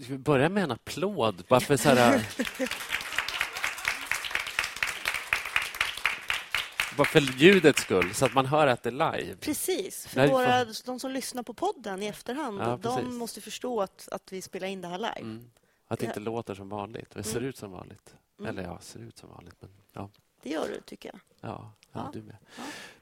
Ska vi börja med en applåd? Bara för så här... Bara för ljudets skull, så att man hör att det är live. Precis. För våra, de som lyssnar på podden i efterhand, Ja, precis. de måste förstå att, att vi spelar in det här live. Mm. Att det inte låter som vanligt. Det ser Mm. ut som vanligt. Mm. Eller ja, ser ut som vanligt. Men ja, Det gör du, tycker jag. ja, ja, Ja. du med.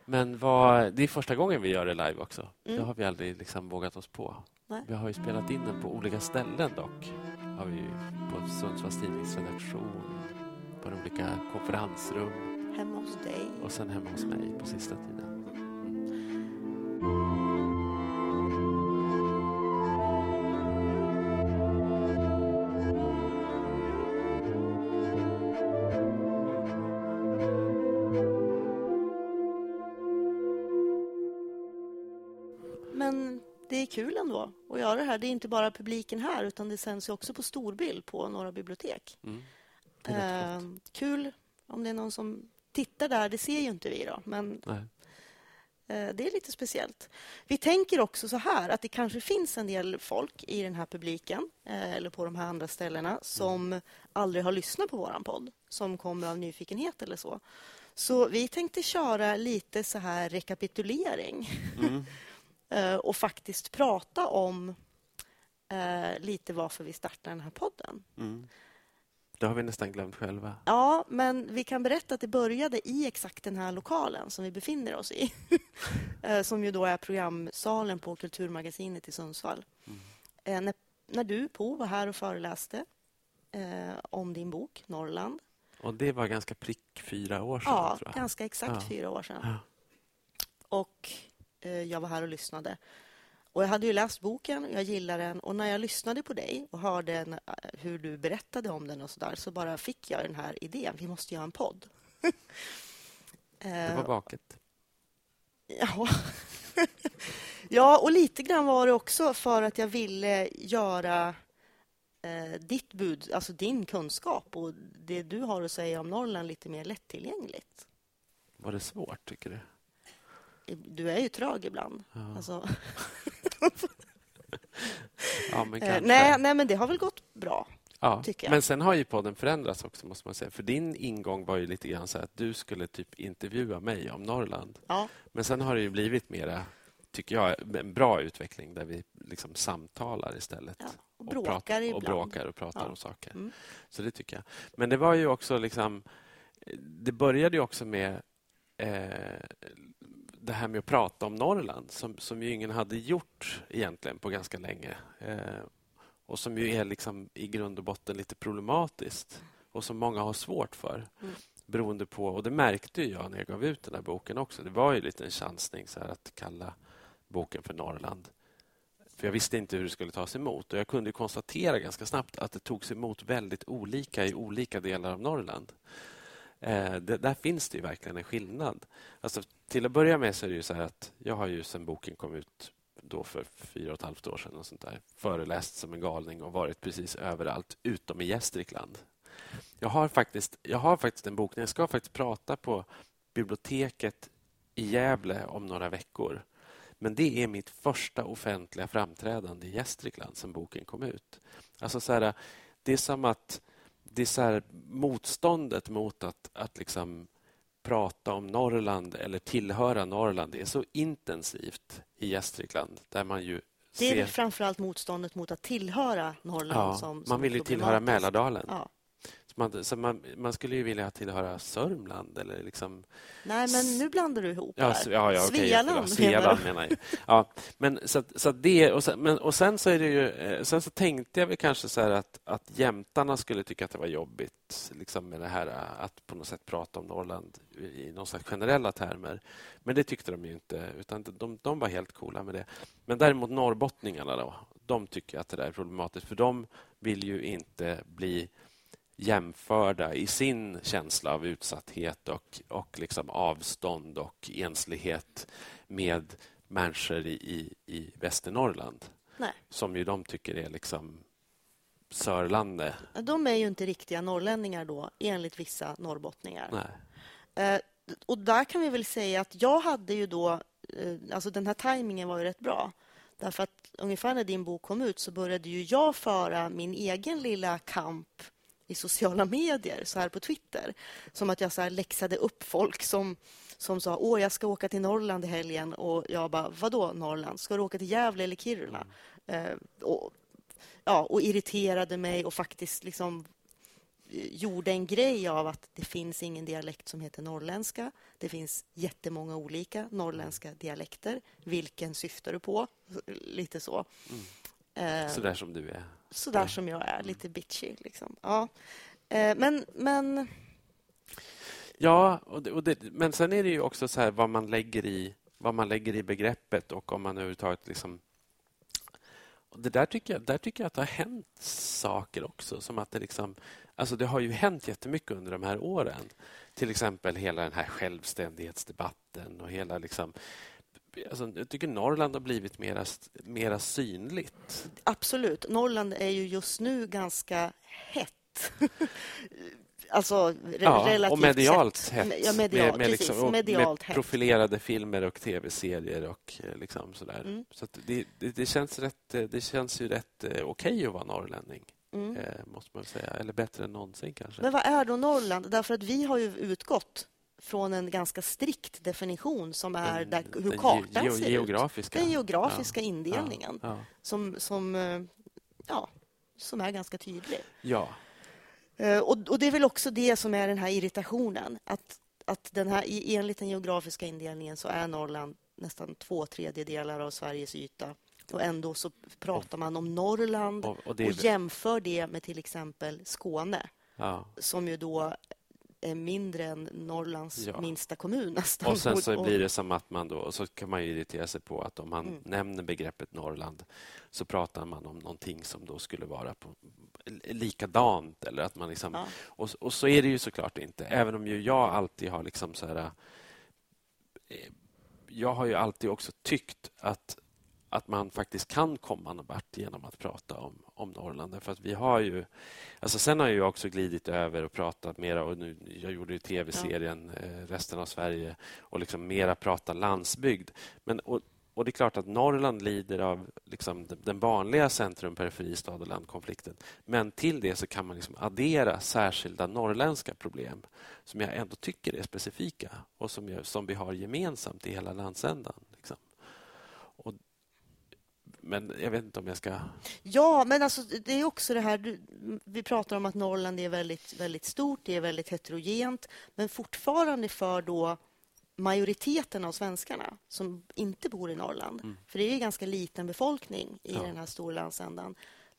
Men vad, det är första gången vi gör det live också. Mm. Det har vi aldrig liksom vågat oss på. Nej. Vi har ju spelat in den på olika ställen dock. Har vi på Sundsvalls tidningsredaktion, på olika konferensrum Hemma hos dig. och sen hemma hos mig på sista tiden. Det är inte bara publiken här, utan det sänds ju också på storbild på några bibliotek. Mm. Eh, kul om det är någon som tittar där. Det ser ju inte vi, då, men eh, det är lite speciellt. Vi tänker också så här att det kanske finns en del folk i den här publiken eh, eller på de här andra ställena som aldrig har lyssnat på våran podd, som kommer av nyfikenhet eller så. Så vi tänkte köra lite så här rekapitulering Mm. eh, och faktiskt prata om eh, lite varför vi startar den här podden. Mm. Det har vi nästan glömt själva. Ja, men vi kan berätta att det började i exakt den här lokalen som vi befinner oss i. Eh, som ju då är programsalen på Kulturmagasinet i Sundsvall. Mm. Eh, När, när du, Po, var här och föreläste eh, om din bok Norrland. Och det var ganska prick fyra år sedan, Ja, ganska exakt Ja. fyra år sedan. Ja. Och eh, jag var här och lyssnade. Och jag hade ju läst boken, jag gillade den och när jag lyssnade på dig och hörde en, eh, hur du berättade om den och så där så bara fick jag den här idén. Vi måste göra en podd. Det Eh, var vaket. Ja. ja, och lite grann var det också för att jag ville göra eh, ditt bud, alltså din kunskap och det du har att säga om Norrland lite mer lättillgängligt. Var det svårt, tycker du? Du är ju trög ibland. Ja, Alltså, ja men eh, kanske. nej, nej, men det har väl gått bra. Ja. Men sen har ju podden förändrats också, måste man säga. För din ingång var ju lite grann så att du skulle typ intervjua mig om Norrland. Ja, Men sen har det ju blivit mera, tycker jag, en bra utveckling där vi liksom samtalar istället. ja. Och Och bråkar pratar, ibland. och bråkar och pratar Ja. om saker. Mm. Så det tycker jag. Men det var ju också liksom... Det började ju också med eh, det här med att prata om Norrland som, som ju ingen hade gjort egentligen på ganska länge. Eh, och som ju är liksom i grund och botten lite problematiskt och som många har svårt för. Mm. Beroende på, och det märkte jag när jag gav ut den här boken också. Det var ju lite en chansning så här att kalla boken för Norrland. För jag visste inte hur det skulle tas emot. Och Jag kunde konstatera ganska snabbt att det togs emot väldigt olika i olika delar av Norrland. Eh, det, där finns det ju verkligen en skillnad. Alltså, till att börja med så är det ju så här att jag har ju sen boken kom ut då för fyra och ett halvt år sedan och sånt där, föreläst som en galning och varit precis överallt utom i Gästrikland. Jag har faktiskt, jag har faktiskt en bokning. Jag ska faktiskt prata på biblioteket i Gävle om några veckor. Men det är mitt första offentliga framträdande i Gästrikland sen boken kom ut. Alltså så här, det är som att det är så här, motståndet mot att, att liksom prata om Norrland eller tillhöra Norrland det är så intensivt i Gästrikland där man ju Det är ser... framförallt motståndet mot att tillhöra Norrland Ja, som, som man vill ju tillhöra. Mälardalen. Ja. Man, så man, man skulle ju vilja tillhöra Sörmland eller liksom... Nej, men nu blandar du ihop Ja, här. ja, ja, Svealand, menar Svealand menar jag. Ja, men så, att- så att det och sen, men, och sen så är det ju... eh, Sen så tänkte jag väl kanske så att, att jämtarna skulle tycka att det var jobbigt liksom med det här eh, att på något sätt prata om Norrland i någon slags generella termer. Men det tyckte de ju inte, utan de, de var helt coola med det. Men däremot norrbottningarna då, de tycker att det där är problematiskt för de vill ju inte bli jämförda i sin känsla av utsatthet och, och liksom avstånd och enslighet med människor i, i, Västernorrland Nej. som ju de tycker är liksom Sörlande. De är ju inte riktiga norrlänningar då, enligt vissa norrbottningar. Eh, och där kan vi väl säga att jag hade ju då... Eh, alltså den här tajmingen var ju rätt bra. Därför att ungefär när din bok kom ut så började ju jag föra min egen lilla kamp i sociala medier, så här på Twitter. Som att jag så här läxade upp folk som, som sa åh, jag ska åka till Norrland i helgen. Och jag bara, vadå Norrland? Ska du åka till Gävle eller Kiruna? Mm. Eh, och, ja, och irriterade mig och faktiskt liksom gjorde en grej av att det finns ingen dialekt som heter norrländska. Det finns jättemånga olika norrländska dialekter. Vilken syftar du på? Lite så. Mm. Så där som du är. Så där som jag är, lite bitchy. Liksom. Ja. Eh, men, men... Ja, och det, och det, men sen är det ju också så här vad man lägger i, vad man lägger i begreppet och om man överhuvudtaget liksom det där tycker, jag, där tycker jag att det har hänt saker också. Som att det, liksom, alltså det har ju hänt jättemycket under de här åren. Till exempel hela den här självständighetsdebatten och hela liksom, Alltså, jag tycker Norrland har blivit mera, mera synligt. Absolut. Norrland är ju just nu ganska hett. alltså re ja, relativt och medialt sett. hett. Ja, medialt, med, med, liksom, medialt med profilerade filmer och tv-serier och eh, liksom sådär. Mm. Så det, det, det, känns rätt, eh, det känns ju rätt eh, okej okay att vara norrlänning. Mm. måste man säga. Eller bättre än någonsin kanske. Men vad är då Norrland? Därför att vi har ju utgått från en ganska strikt definition som är den, där, hur kartan ge, ser geografiska. ut. Den geografiska ja, indelningen ja. Som, som, ja, som är ganska tydlig. Ja. Eh, och, och, Det är väl också det som är den här irritationen. Att, att den här, enligt den geografiska indelningen så är Norrland nästan två tredjedelar av Sveriges yta. Och ändå så pratar man om Norrland och, och, och jämför det med till exempel Skåne. Ja. Som ju då är mindre än Norrlands ja. minsta kommun nästan. Och sen så blir det som att man då, så kan man irritera sig på att om man mm. nämner begreppet Norrland så pratar man om någonting som då skulle vara på, likadant. Eller att man liksom, ja. och, och, så är det ju såklart inte. Även om ju jag alltid har liksom så här... Eh, jag har ju alltid också tyckt att att man faktiskt kan komma någon vart genom att prata om, om Norrland. För att vi har ju... Alltså sen har jag också glidit över och pratat mera. Och nu, jag gjorde ju tv-serien eh, Resten av Sverige och liksom mera prata landsbygd. Men, och, och det är klart att Norrland lider av liksom den vanliga centrum, periferi, stad och landkonflikten. Men till det så kan man liksom addera särskilda norrländska problem som jag ändå tycker är specifika och som, som vi har gemensamt i hela landsändan. Men jag vet inte om jag ska... Ja, men alltså, det är också det här... Vi pratar om att Norrland är väldigt, väldigt stort, det är väldigt heterogent men fortfarande för då majoriteten av svenskarna som inte bor i Norrland, mm. för det är ganska liten befolkning i ja. den här stora landsändan,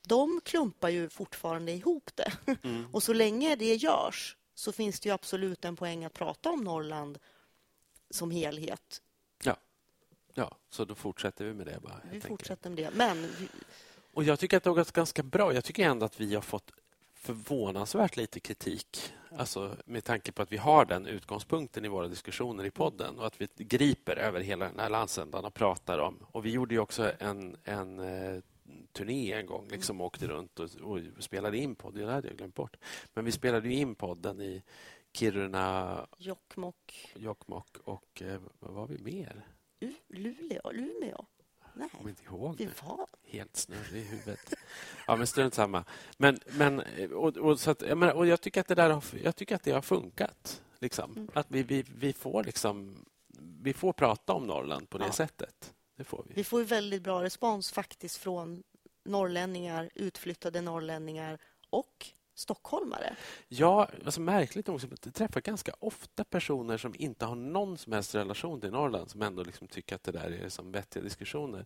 de klumpar ju fortfarande ihop det. Mm. Och så länge det görs så finns det absolut en poäng att prata om Norrland som helhet Ja, så då fortsätter vi med det bara. Vi fortsätter med det. Men... Och jag tycker att det har gått ganska bra. Jag tycker ändå att vi har fått förvånansvärt lite kritik. Alltså med tanke på att vi har den utgångspunkten i våra diskussioner i podden och att vi griper över hela den här landsändan och pratar om. Och vi gjorde ju också en, en eh, turné en gång, liksom mm. åkte runt och, och spelade in podd. Det hade jag glömt bort. Men vi spelade in podden i Kiruna, Jokkmokk, Jokkmokk och eh, vad var vi mer? Luleå? Luleå? Nej, kommer inte ihåg det. Var... Helt snurrig i huvudet. Ja, men strunt samma. Men, men, och, och, så att, jag, menar, och jag tycker att det där har, jag tycker att det har funkat. Liksom. Mm. Att vi, vi, vi, får liksom, vi får prata om Norrland på det ja. sättet. Det får vi. vi får väldigt bra respons faktiskt från norrlänningar, utflyttade norrlänningar och stockholmare. Ja, alltså märkligt nog så träffar ganska ofta personer som inte har någon som helst relation till Norrland som ändå liksom tycker att det där är som vettiga diskussioner.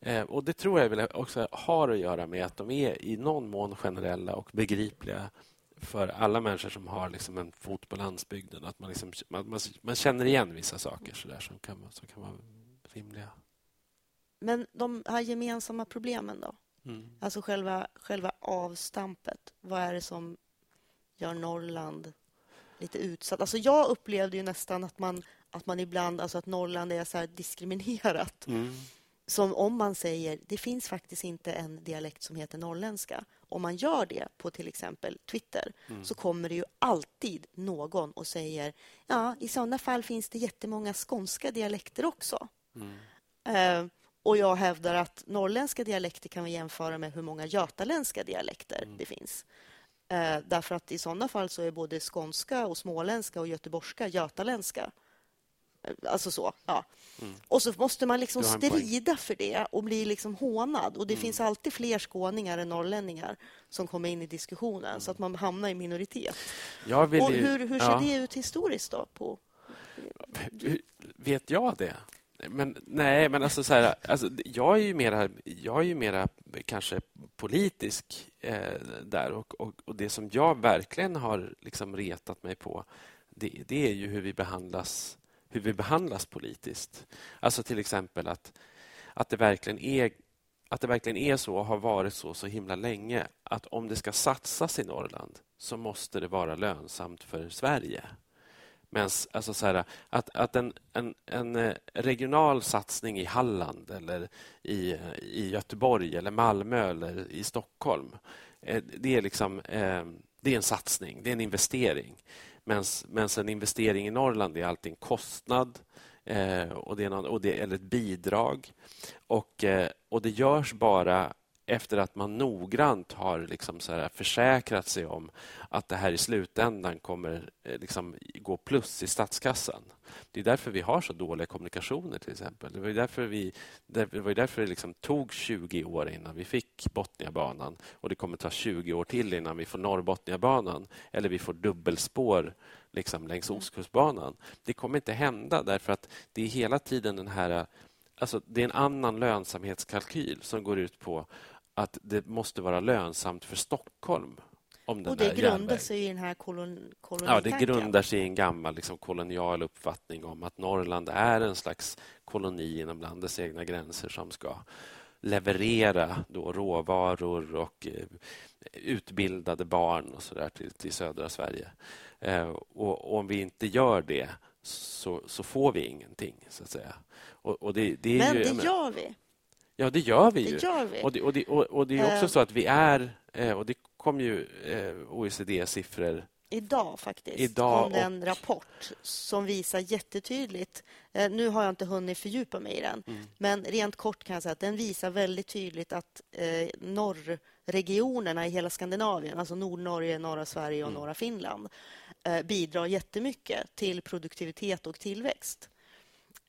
Eh, och Det tror jag väl också har att göra med att de är i någon mån generella och begripliga för alla människor som har liksom en fot på landsbygden. Att man, liksom, man, man, man känner igen vissa saker så där, som, kan, som kan vara rimliga. Men de här gemensamma problemen då? Mm. Alltså själva, själva avstampet. Vad är det som gör Norrland lite utsatt? Alltså jag upplevde ju nästan att man, att man ibland, alltså att Norrland är så diskriminerat. Mm. Som om man säger, det finns faktiskt inte en dialekt som heter norrländska. Om man gör det på till exempel Twitter mm. så kommer det ju alltid någon och säger, ja, i sådana fall finns det jättemånga skånska dialekter också. Mm. Uh, Och jag hävdar att norrländska dialekter kan vi jämföra med hur många götaländska dialekter mm. det finns. Eh, därför att i sådana fall så är både skånska och småländska och göteborgska götaländska. Eh, alltså så, ja. Mm. Och så måste man liksom strida för det och bli liksom hånad. Och det mm. finns alltid fler skåningar än norrlänningar som kommer in i diskussionen, mm. så att man hamnar i minoritet. och hur, hur ser ja. det ut historiskt då? På... Vet jag det? Men nej, men alltså så här, alltså, jag är ju mera, jag är ju mera kanske politisk eh, där och, och, och, det som jag verkligen har liksom retat mig på det, det, är ju hur vi behandlas hur vi behandlas politiskt. Alltså till exempel att, att det verkligen är att det verkligen är så och har varit så så himla länge att om det ska satsas i Norrland så måste det vara lönsamt för Sverige. Men alltså så här, att, att en, en, en, eh, regional satsning i Halland eller i, i Göteborg eller Malmö eller i Stockholm eh, det är, liksom, eh, det är en satsning, det är en investering. Medan en investering i Norrland är alltid en kostnad och det är någon, och det, eller ett bidrag. Och, och det görs bara efter att man noggrant har liksom så försäkrat sig om att det här i slutändan kommer eh, liksom gå plus i statskassan. Det är därför vi har så dåliga kommunikationer till exempel. Det var därför, vi, det, var därför det liksom tog 20 år innan vi fick Botniabanan och det kommer ta 20 år till innan vi får Norrbotniabanan eller vi får dubbelspår liksom längs Ostkustbanan. Det kommer inte hända därför att det är hela tiden den här Alltså, det är en annan lönsamhetskalkyl som går ut på att det måste vara lönsamt för Stockholm. Om den och det grundar sig i den här kolon, Ja, det grundar sig i en gammal liksom, kolonial uppfattning om att Norrland är en slags koloni inom landets egna gränser som ska leverera då råvaror och eh, utbildade barn och så där till, till södra Sverige. Eh, och, och, om vi inte gör det så, så, får vi ingenting, så att säga. Och, och det, det Men ju, det gör vi. Ja, det gör vi ju. Det gör vi. Och, det, och, det, och, det är också uh, så att vi är... Eh, och det kom ju eh, OECD-siffror Idag faktiskt Idag det en rapport som visar jättetydligt... Eh, nu har jag inte hunnit fördjupa mig i den, mm. men rent kort kan jag säga att den visar väldigt tydligt att norrregionerna i hela Skandinavien, alltså Nordnorge, norra Sverige och mm. norra Finland, bidrar jättemycket till produktivitet och tillväxt.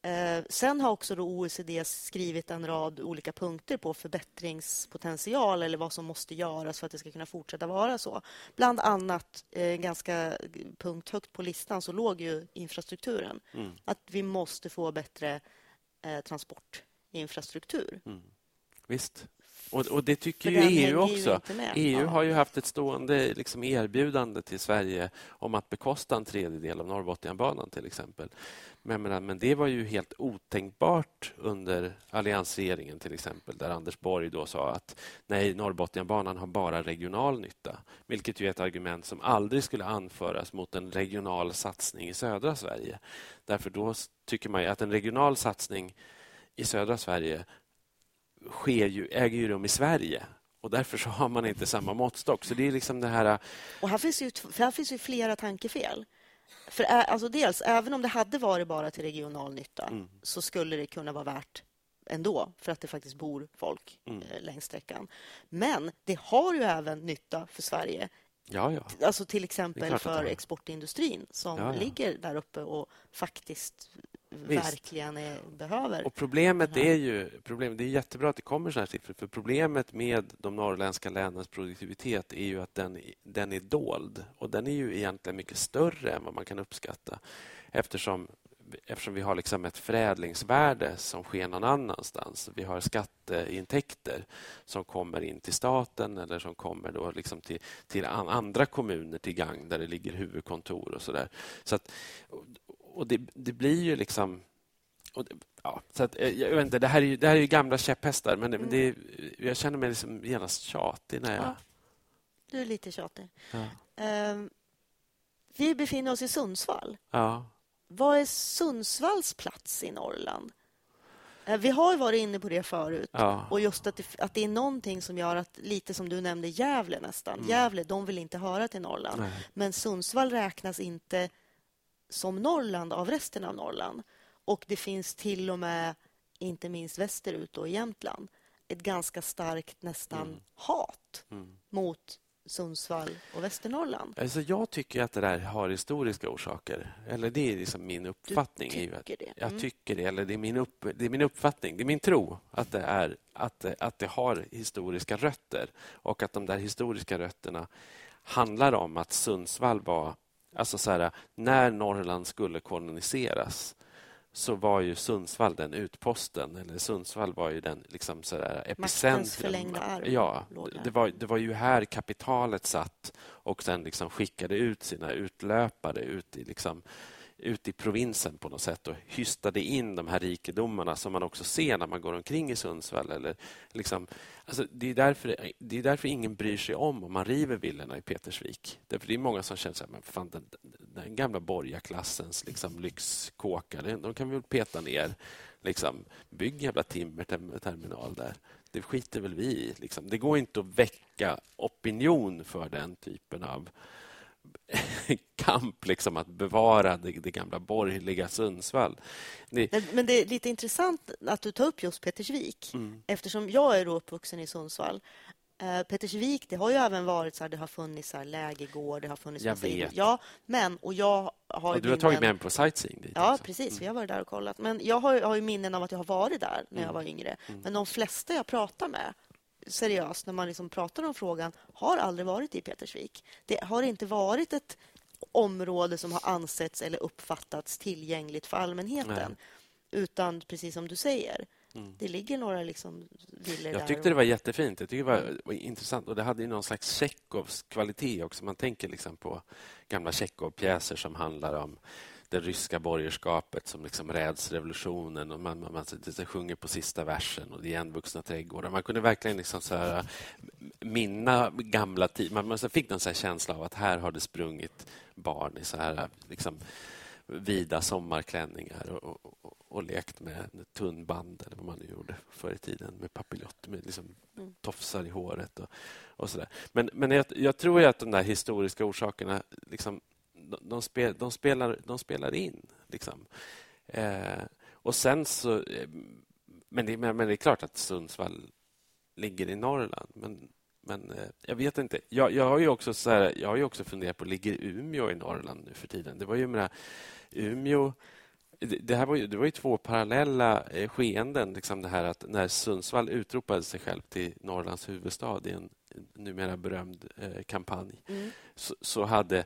Eh, sen har också OECD skrivit en rad olika punkter på förbättringspotential eller vad som måste göras för att det ska kunna fortsätta vara så. Bland annat, eh, ganska punkt högt på listan, så låg ju infrastrukturen. Mm. Att vi måste få bättre eh, transportinfrastruktur. Mm. Visst. Och, och, det tycker ju EU också. EU ja. har ju haft ett stående liksom, erbjudande till Sverige om att bekosta en tredjedel av Norrbotniabanan till exempel. Men, men, men, det var ju helt otänkbart under alliansregeringen till exempel där Anders Borg då sa att nej, Norrbotniabanan har bara regional nytta. Vilket ju är ett argument som aldrig skulle anföras mot en regional satsning i södra Sverige. Därför då tycker man att en regional satsning i södra Sverige sker ju, äger ju rum i Sverige och därför så har man inte samma måttstock. Så det är liksom det här... Och här finns ju, här finns ju flera tankefel. För alltså dels, även om det hade varit bara till regional nytta mm. så skulle det kunna vara värt ändå, för att det faktiskt bor folk mm. Eh, längs sträckan. Men det har ju även nytta för Sverige. Ja, ja. Alltså till exempel för exportindustrin som ja, ligger där uppe och faktiskt Visst. verkligen är, behöver. Och problemet är ju... Problemet, det är jättebra att det kommer såna här siffror för problemet med de norrländska länens produktivitet är ju att den, den är dold. Och den är ju egentligen mycket större än vad man kan uppskatta eftersom eftersom vi har liksom ett förädlingsvärde som sker någon annanstans. Vi har skatteintäkter som kommer in till staten eller som kommer då liksom till, till andra kommuner till gang där det ligger huvudkontor och så där. Så att, och det, det blir ju liksom... Det, ja, så att, eh, jag vet inte, det, här är ju, det här är gamla käpphästar, men mm. det, jag känner mig liksom genast tjatig när jag... Ja, du är lite tjatig. Ja. Um, vi befinner oss i Sundsvall. Ja. Vad är Sundsvalls plats i Norrland? Eh, vi har varit inne på det förut. Ja. Och just att det, att det är någonting som gör att, lite som du nämnde, Gävle nästan. Mm. Gävle, de vill inte höra till Norrland. Nej. Men Sundsvall räknas inte som Norrland av resten av Norrland. Och det finns till och med inte minst västerut och i Jämtland, ett ganska starkt nästan mm. hat mm. mot Sundsvall och Västernorrland. Alltså jag tycker att det där har historiska orsaker. Eller Det är liksom min uppfattning. Du tycker det? Mm. Jag tycker det. Eller det är, min upp, det är min uppfattning. Det är min tro att det, är, att, att det har historiska rötter och att de där historiska rötterna handlar om att Sundsvall var... Alltså så här, när Norrland skulle koloniseras så var ju Sundsvall den utposten. Eller Sundsvall var ju den liksom sådär epicentrum. Ja, det var, det var ju här kapitalet satt och sen liksom skickade ut sina utlöpare ut i liksom ut i provinsen på något sätt och hystade in de här rikedomarna som man också ser när man går omkring i Sundsvall. Eller liksom, alltså det, är därför, det är därför ingen bryr sig om om man river villorna i Petersvik. Därför det är många som känner att men fan, den, den gamla borgarklassens liksom, lyxkåkar, de kan vi väl peta ner. Liksom, bygg en jävla timmerterminal där. Det skiter väl vi i. Liksom. Det går inte att väcka opinion för den typen av kamp liksom att bevara det, det gamla borgerliga Sundsvall. Det... Men det är lite intressant att du tar upp just Petersvik mm. eftersom jag är uppvuxen i Sundsvall. Uh, Petersvik, det har ju även varit så här, det har funnits så här lägergård, det har funnits Jag vet. Ja, men och jag har och Du har tagit med mig på sightseeing dit Ja, också. precis. Mm. Vi har varit där och kollat. Men jag har, har ju minnen av att jag har varit där när mm. jag var yngre. Mm. Men de flesta jag pratar med seriöst när man liksom pratar om frågan har aldrig varit i Petersvik. Det har inte varit ett område som har ansetts eller uppfattats tillgängligt för allmänheten. Nej. Utan, precis som du säger, mm. det ligger några liksom villor Jag tyckte det var jättefint. Jag tyckte det var, var intressant. Och Det hade ju någon slags Tjechovs kvalitet också. Man tänker liksom på gamla Tjechov-pjäser som handlar om det ryska borgerskapet som liksom räds revolutionen och man, man, man, man sjunger på sista versen och det är igenvuxna trädgårdar. Man kunde verkligen liksom så här, minna gamla tider. Man, man fick någon så känsla av att här har det sprungit barn i så här liksom, vida sommarklänningar och, och, och, lekt med tunnband eller vad man nu gjorde förr i tiden med papiljotter med liksom mm. tofsar i håret och, och så där. Men, men jag, jag tror att de där historiska orsakerna liksom de, spel, de, spelar, de spelar in. Liksom. Eh, och sen så... Eh, men det, men det är klart att Sundsvall ligger i Norrland. Men, men eh, jag vet inte. Jag, jag, har ju också så här, jag har ju också funderat på, ligger Umeå i Norrland nu för tiden? Det var ju med Umeå... Det, här var ju, det var ju två parallella eh, skeenden. Liksom det här att när Sundsvall utropade sig själv till Norrlands huvudstad i en numera berömd kampanj mm. så, så, hade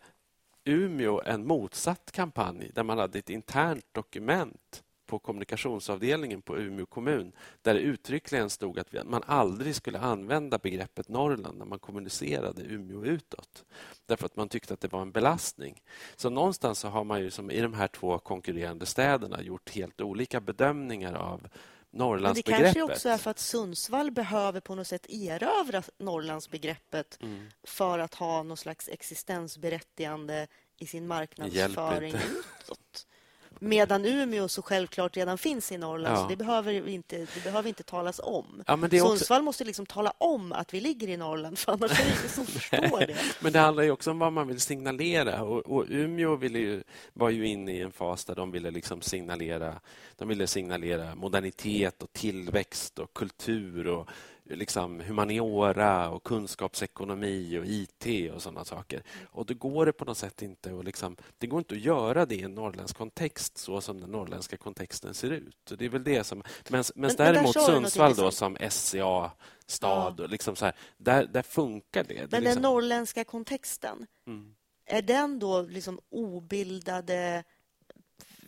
Umeå en motsatt kampanj där man hade ett internt dokument på kommunikationsavdelningen på Umeå kommun där det uttryckligen stod att man aldrig skulle använda begreppet Norrland när man kommunicerade Umeå utåt. Därför att man tyckte att det var en belastning. Så någonstans så har man ju som i de här två konkurrerande städerna gjort helt olika bedömningar av Norrlandsbegreppet. Men det kanske också är för att Sundsvall behöver på något sätt erövra Norrlandsbegreppet mm. för att ha någon slags existensberättigande i sin marknadsföring utåt. Medan Umeå så självklart redan finns i Norrland, ja. så det behöver, inte, det behöver inte talas om. Ja, men Sundsvall också... måste liksom tala om att vi ligger i Norrland, för annars är det ingen som förstår det. Men det handlar ju också om vad man vill signalera. Och, och Umeå ville ju, var ju inne i en fas där de ville liksom signalera, de ville signalera modernitet och tillväxt och kultur och liksom humaniora och kunskapsekonomi och IT och sådana saker. Och då går det på något sätt inte att, liksom, det går inte att göra det i en norrländsk kontext så som den norrländska kontexten ser ut. det är väl det som... Men, men, däremot Sundsvall då som SCA-stad, ja. liksom så här, där, där funkar det. Men det liksom... den norrländska kontexten, mm. är den då liksom obildade...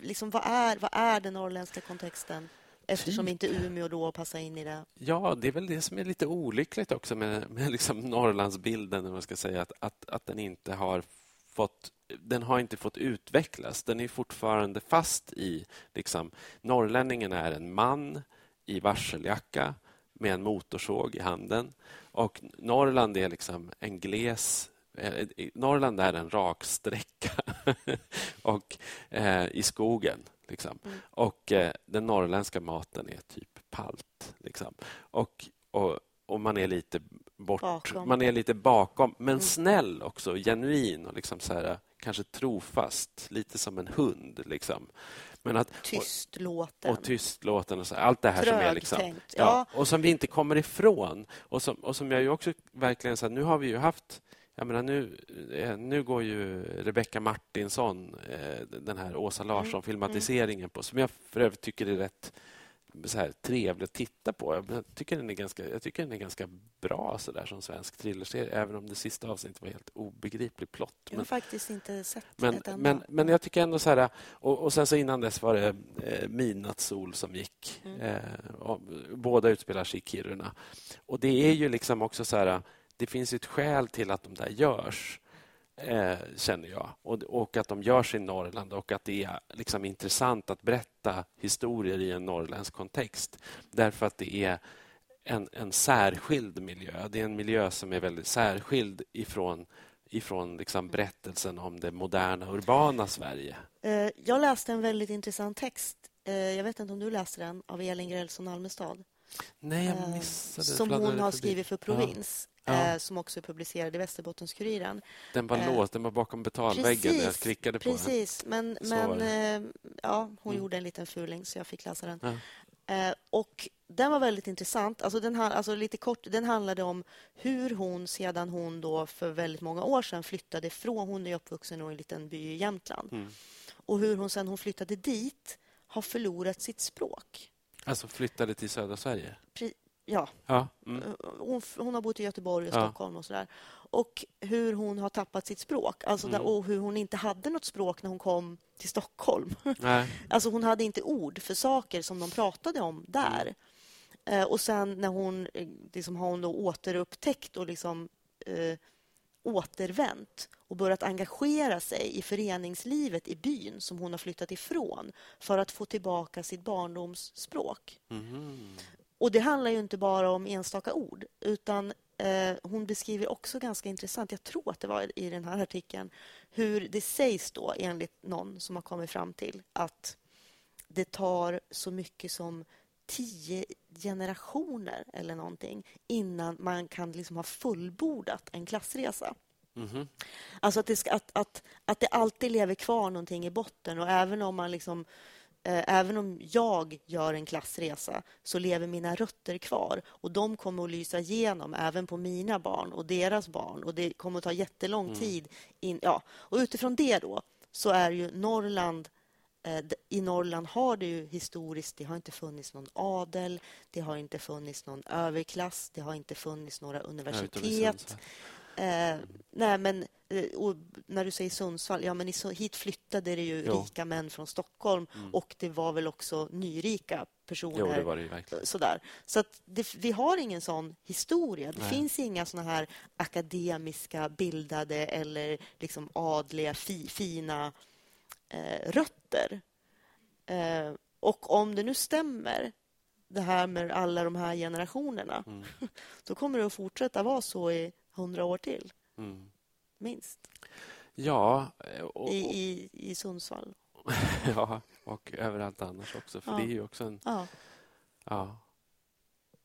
Liksom, vad, är, vad är den norrländska kontexten? Eftersom inte Umeå då passar in i det. Ja, det är väl det som är lite olyckligt också med, med liksom Norrlandsbilden. Man ska säga, att, att, att den inte har fått den har inte fått utvecklas. Den är fortfarande fast i... Liksom, norrlänningen är en man i varseljacka med en motorsåg i handen. Och Norrland är liksom en gles... Eh, Norrland är en rak sträcka och, eh, i skogen. Liksom. Mm. Och eh, den norrländska maten är typ palt. Liksom. Och, och, och man är lite bort. Bakom. Man är lite bakom, men mm. snäll också, genuin och liksom så här, kanske trofast, lite som en hund. Liksom. Men att, tystlåten. Och, och tystlåten och så, allt det här som är liksom, ja, ja. Och som vi inte kommer ifrån. Och som, och som jag ju också verkligen... Så här, nu har vi ju haft jag menar, nu, eh, nu går ju Rebecka Martinsson, eh, den här Åsa mm. Larsson-filmatiseringen på, som jag för övrigt tycker är rätt så här, trevlig att titta på. Jag tycker den är ganska, jag tycker den är ganska bra så där, som svensk thrillerserie, även om det sista avsnittet var helt obegriplig plott. Jag har faktiskt inte sett men, det men, men jag tycker ändå så här... Och, och sen så innan dess var det eh, Midnattssol som gick. Mm. Eh, och, båda utspelar sig i Kiruna. Och det är ju liksom också så här det finns ett skäl till att de där görs, eh, känner jag. Och, och, att de görs i Norrland och att det är liksom intressant att berätta historier i en norrländsk kontext. Därför att det är en, en särskild miljö. Det är en miljö som är väldigt särskild ifrån ifrån liksom berättelsen om det moderna, urbana Sverige. Eh, jag läste en väldigt intressant text. Eh, jag vet inte om du läste den, av Elin Grälsson Almestad. Nej, jag eh, missade Som hon har skrivit för Provins ja. eh, som också är publicerad i Västerbottens-Kuriren. Den var eh, låst, den var bakom betalväggen när jag klickade på precis, den. Precis, men, men eh, ja, hon mm. gjorde en liten fuling så jag fick läsa den. Ja. Eh, och Den var väldigt intressant. Alltså den, alltså lite kort, den handlade om hur hon sedan hon då för väldigt många år sedan flyttade från... Hon är uppvuxen i en liten by i Jämtland. Mm. Och hur hon sen hon flyttade dit har förlorat sitt språk. Alltså flyttade till södra Sverige? Pre ja. ja. Mm. Eh, hon, hon, har bott i Göteborg och ja. Stockholm och sådär. Och hur hon har tappat sitt språk. Alltså mm. där, och hur hon inte hade något språk när hon kom till Stockholm. Nej. Alltså hon hade inte ord för saker som de pratade om där. Mm. Eh, och sen när hon eh, liksom, har hon då återupptäckt och liksom eh, återvänt och börjat engagera sig i föreningslivet i byn som hon har flyttat ifrån för att få tillbaka sitt barndomsspråk. Mm. Och Det handlar ju inte bara om enstaka ord utan eh, hon beskriver också ganska intressant, jag tror att det var i den här artikeln hur det sägs då, enligt någon som har kommit fram till att det tar så mycket som tio generationer eller någonting innan man kan liksom ha fullbordat en klassresa. Mm. Alltså att det, ska, att, att, att det alltid lever kvar någonting i botten och även om man liksom Även om jag gör en klassresa så lever mina rötter kvar och de kommer att lysa igenom även på mina barn och deras barn och det kommer att ta jättelång mm. tid. In, ja. Och utifrån det då så är ju Norrland eh, i Norrland har det ju historiskt det har inte funnits någon adel, det har inte funnits någon överklass, det har inte funnits några universitet. Eh, nej, men eh, när du säger Sundsvall, ja men hit flyttade det ju jo. rika män från Stockholm mm. och det var väl också nyrika personer. Jo, det var det verkligen. Sådär. Så det, vi har ingen sån historia. Det nej. finns inga såna här akademiska, bildade eller liksom adliga, fi, fina eh, rötter. Eh, och om det nu stämmer det här med alla de här generationerna mm. då kommer det att fortsätta vara så i hundra år till. Mm. Minst. Ja. Och, I, i, I Sundsvall. ja, och överallt annars också. För ja. det är ju också en... Ja. ja.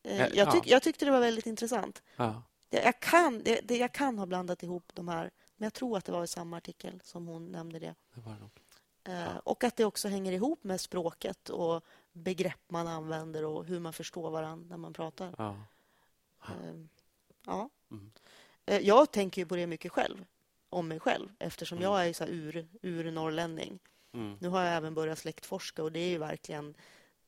Eh, jag, tyck, jag tyckte det var väldigt intressant. Ja. Jag, kan, det, det, jag kan ha blandat ihop de här, men jag tror att det var i samma artikel som hon nämnde det. det var det eh, och att det också hänger ihop med språket och begrepp man använder och hur man förstår varandra när man pratar. Ja. Eh, ja. Mm. Eh, jag tänker ju på det mycket själv, om mig själv eftersom mm. jag är så ur, ur norrlänning. Mm. Nu har jag även börjat släktforska och det är ju verkligen...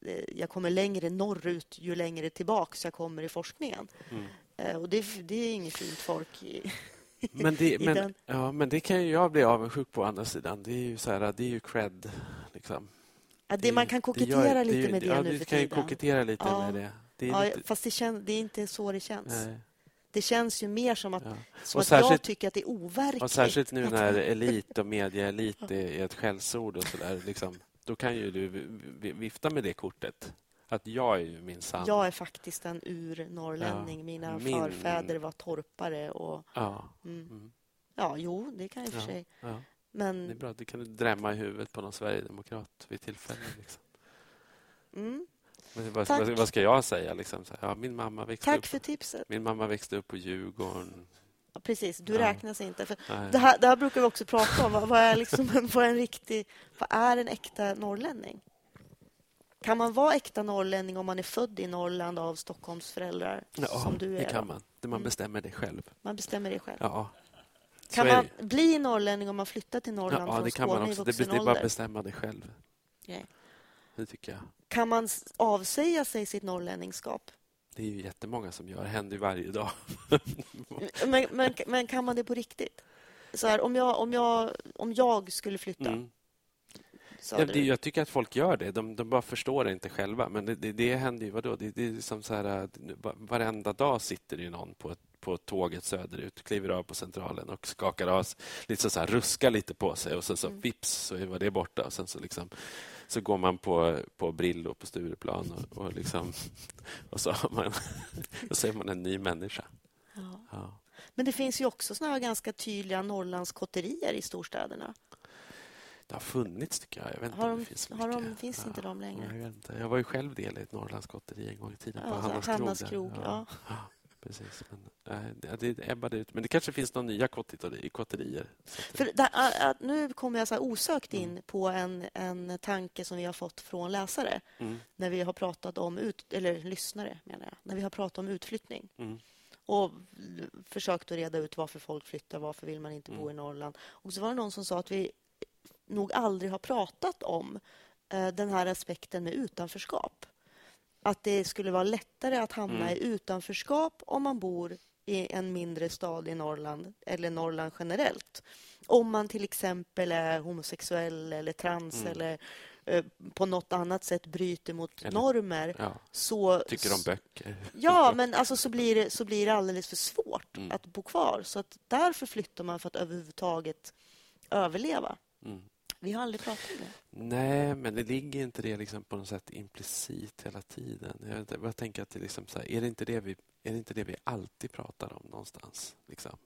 Eh, jag kommer längre norrut ju längre tillbaka jag kommer i forskningen. Mm. Eh, och det, det, är inget fint folk i, men det, men, ja, men det kan ju jag bli avundsjuk på andra sidan. Det är ju, så här, det är ju cred. Liksom. Ja, det, man kan kokettera gör, lite med det ja, nu för tiden. Du kan kokettera lite ja. med det. det ja, lite... Fast det, kän, det är inte så det känns. Nej. Det känns ju mer som att, ja. som att jag tycker att det är overkligt. Och särskilt nu när elit och medieelit är ett skällsord och så där, liksom, då kan ju du vifta med det kortet. Att jag är ju min sann... Jag är faktiskt en urnorrlänning. Ja. Mina Min... förfäder var torpare. Och, ja. Mm. Mm. ja, jo, det kan jag i och för sig. Ja. Men... Det är bra. Det kan du drämma i huvudet på någon sverigedemokrat vid tillfälle. Liksom. Mm. Vad, vad, vad, ska jag säga? Liksom? Ja, min mamma växte Tack upp, för tipset. Min mamma växte upp på Djurgården. precis. Du Ja. räknas inte. För det, här, det här brukar vi också prata om. Vad, är liksom, en- vad, är en riktig, vad är en äkta norrlänning? Kan man vara äkta norrlänning om man är född i Norrland av Stockholms föräldrar, Ja, som du är? det kan man. Man Mm. bestämmer det själv. Man bestämmer det själv. Ja. Kan man bli norrlänning om man flyttar till Norrland Ja, från det kan Skåne man också. Det, vuxen det är bara att bestämma det själv. Okej. Det tycker jag. Kan man avsäga sig sitt norrlänningskap? Det är ju jättemånga som gör. Det händer varje dag. Men, men, men kan man det på riktigt? Så här, om, jag, om, jag, om jag skulle flytta Mm. Ja, det, jag tycker att folk gör det. De, de bara förstår det inte själva. Men det, det, det händer ju... Vadå? Det, det är som så här... Varenda dag sitter det ju någon på, på tåget söderut, kliver av på Centralen och skakar av så här, ruskar lite på sig och sen så Mm. vips så var det borta. Och sen så, liksom, så går man på, på Brillo på Stureplan och, och, liksom, och så, man, och så är man en ny människa. Ja. Ja. Men det finns ju också såna ganska tydliga Norrlandskotterier i storstäderna. Det har funnits, tycker jag. Jag vet inte Har om de- det finns har de- finns inte de längre? Jag, vet inte. jag var ju själv del i ett Norrlandskotteri en gång i tiden. på Ja, Hannas krog. Precis. Men, äh, det, ebbade ut. Men det kanske finns några nya kotterier. kotterier. Så att det- För där, ä- ä- nu kommer jag så osökt in Mm. på en, en tanke som vi har fått från läsare mm, när vi har pratat om ut, eller lyssnare menar jag, när vi har pratat om utflyttning mm, och försökt att reda ut varför folk flyttar, varför vill man inte bo Mm. i Norrland. Och så var det någon som sa att vi nog aldrig har pratat om eh, den här aspekten med utanförskap. Att det skulle vara lättare att hamna Mm. i utanförskap om man bor i en mindre stad i Norrland eller Norrland generellt. Om man till exempel är homosexuell eller trans Mm. eller eh, på något annat sätt bryter mot Eller- normer ja, så... tycker om böcker. Ja, men alltså så blir det, så blir det alldeles för svårt Mm. att bo kvar. Så att därför flyttar man för att överhuvudtaget överleva. Mm. Vi har aldrig pratat om det. Nej, men det ligger inte det liksom på något sätt implicit hela tiden. Jag, jag tänker att det liksom här, är, det inte det vi, är det inte det vi alltid pratar om någonstans? Liksom?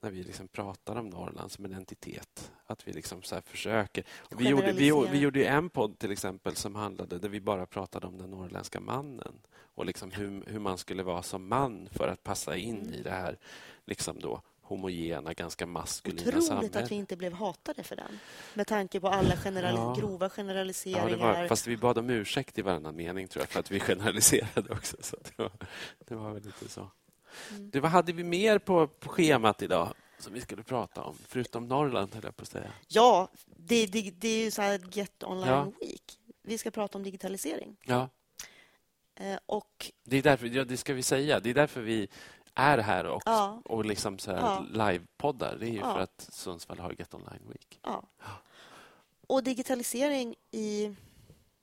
När vi liksom pratar om Norrland som en entitet. Att vi liksom så här försöker. Och vi, gjorde, vi, vi gjorde ju en podd till exempel som handlade där vi bara pratade om den norrländska mannen och liksom hur, hur man skulle vara som man för att passa in Mm. i det här liksom då, homogena, ganska maskulina Otroligt samhället. att vi inte blev hatade för den. Med tanke på alla generali- Ja. grova Ja, generaliseringar. det var, fast vi bad om ursäkt i varannan mening tror jag för att vi generaliserade också. Så det, var, det var väl lite så. Mm. Det, vad hade vi mer på, på schemat idag som vi skulle prata om? Förutom Norrland, höll jag på att säga. Ja, det, det, det är ju så här Get Online Ja. Week. Vi ska prata om digitalisering. Ja, Eh, och det, är därför, ja, det ska vi säga. Det är därför vi är här också Ja. och liksom så här Ja. livepoddar. Det är ju Ja. för att Sundsvall har Get Online Week. Och digitalisering i...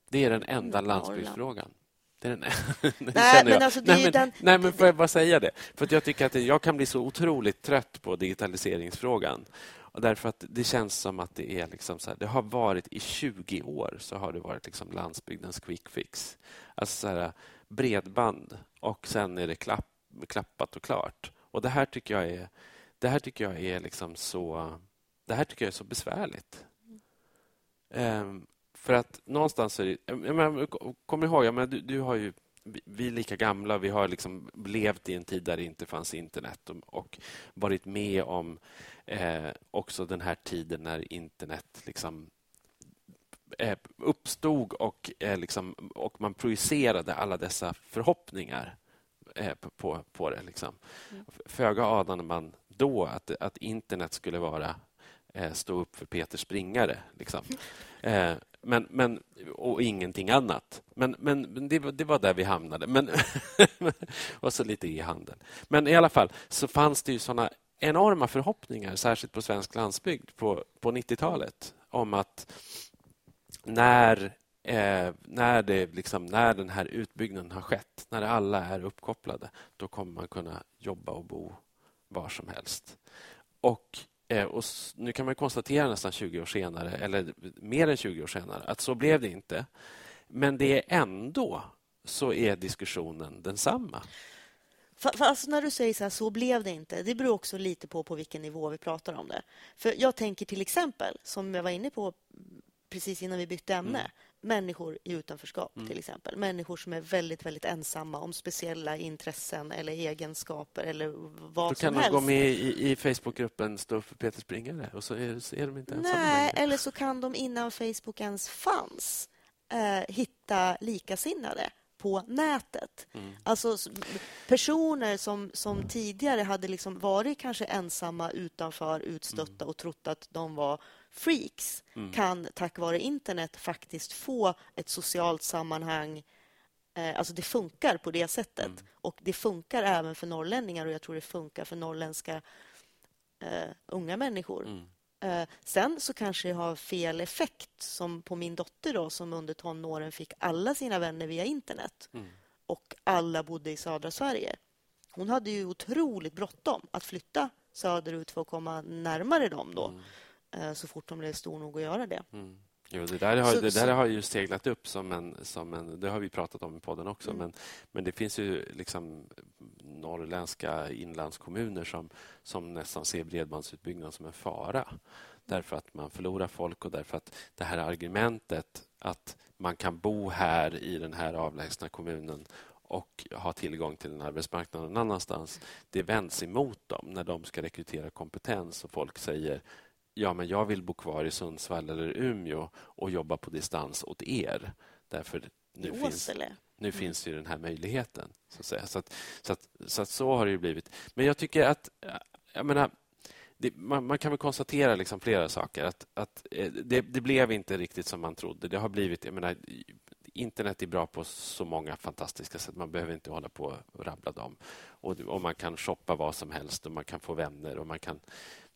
Det är den enda Norrland. landsbygdsfrågan. Det är den, Nej, men jag. alltså, nej, men, den- nej, men får jag bara säga det? För jag tycker att jag kan bli så otroligt trött på digitaliseringsfrågan. Och därför att det känns som att det är liksom så här, det har varit i 20 år så har det varit liksom landsbygdens quick fix. Alltså så här, bredband och sen är det klapp, klappat och klart. Och det här tycker jag är, det här tycker jag är liksom så, det här tycker jag är så besvärligt. Um, för att någonstans är det... Jag menar, kom ihåg, jag menar, du, du har ju... vi- är lika gamla, vi har liksom levt i en tid där det inte fanns internet och, och varit med om eh, också den här tiden när internet liksom eh, uppstod och, eh, liksom, och man projicerade alla dessa förhoppningar på- på, på det. Liksom. Mm. Föga anade man då att, att internet skulle vara eh, stå upp för Peter Springare. Liksom. Eh, men, men, och ingenting annat. Men, men det, var- det var där vi hamnade. Men, och så lite e-handel. Men i alla fall så fanns det ju såna enorma förhoppningar, särskilt på svensk landsbygd på, på 90-talet om att när, eh, när, det liksom, när den här utbyggnaden har skett, när alla är uppkopplade, då kommer man kunna jobba och bo var som helst. Och, eh, och nu kan man konstatera nästan 20 år senare, eller mer än 20 år senare, att så blev det inte. Men det är ändå så är diskussionen densamma. För, för alltså när du säger så här, så blev det inte. Det beror också lite på på vilken nivå vi pratar om det. För jag tänker till exempel, som jag var inne på precis innan vi bytte ämne, människor i utanförskap, mm. till exempel. Människor som är väldigt, väldigt ensamma om speciella intressen eller egenskaper eller vad som helst. Då kan de gå med i, i Facebookgruppen Stå upp för Peter Springare och så är, så är de inte ensamma Nej, eller så kan de innan Facebook ens fanns eh, hitta likasinnade på nätet. Mm. Alltså personer som, som tidigare hade liksom varit kanske ensamma utanför, utstötta mm. och trott att de var freaks mm. kan tack vare internet faktiskt få ett socialt sammanhang. Eh, alltså det funkar på det sättet. Mm. Och det funkar även för norrlänningar och jag tror det funkar för norrländska eh, unga människor. Mm. Eh, sen så kanske det har fel effekt, som på min dotter då, som under tonåren fick alla sina vänner via internet. Mm. Och alla bodde i södra Sverige. Hon hade ju otroligt bråttom att flytta söderut för att komma närmare dem då. Mm. Eh, så fort de blev stor nog att göra det. Mm. Jo, det där, har, så, det där har ju seglat upp som en, som en... Det har vi pratat om i podden också. Mm. Men, men det finns ju liksom norrländska inlandskommuner som, som nästan ser bredbandsutbyggnad som en fara. Därför att man förlorar folk och därför att det här argumentet att man kan bo här i den här avlägsna kommunen och ha tillgång till en arbetsmarknad någon annanstans. Det vänds emot dem när de ska rekrytera kompetens och folk säger ja, men jag vill bo kvar i Sundsvall eller Umeå och jobba på distans åt er. Därför nu finns, nu mm. finns ju den här möjligheten. Så, att säga. Så, att, så, att, så, att, så har det blivit. Men jag tycker att... Jag menar, det, man, man, kan väl konstatera liksom flera saker. Att, att eh, det, det, blev inte riktigt som man trodde. Det har blivit... Jag menar, internet är bra på så många fantastiska sätt. Man behöver inte hålla på och rabbla dem. Och, och man kan shoppa vad som helst och man kan få vänner och man kan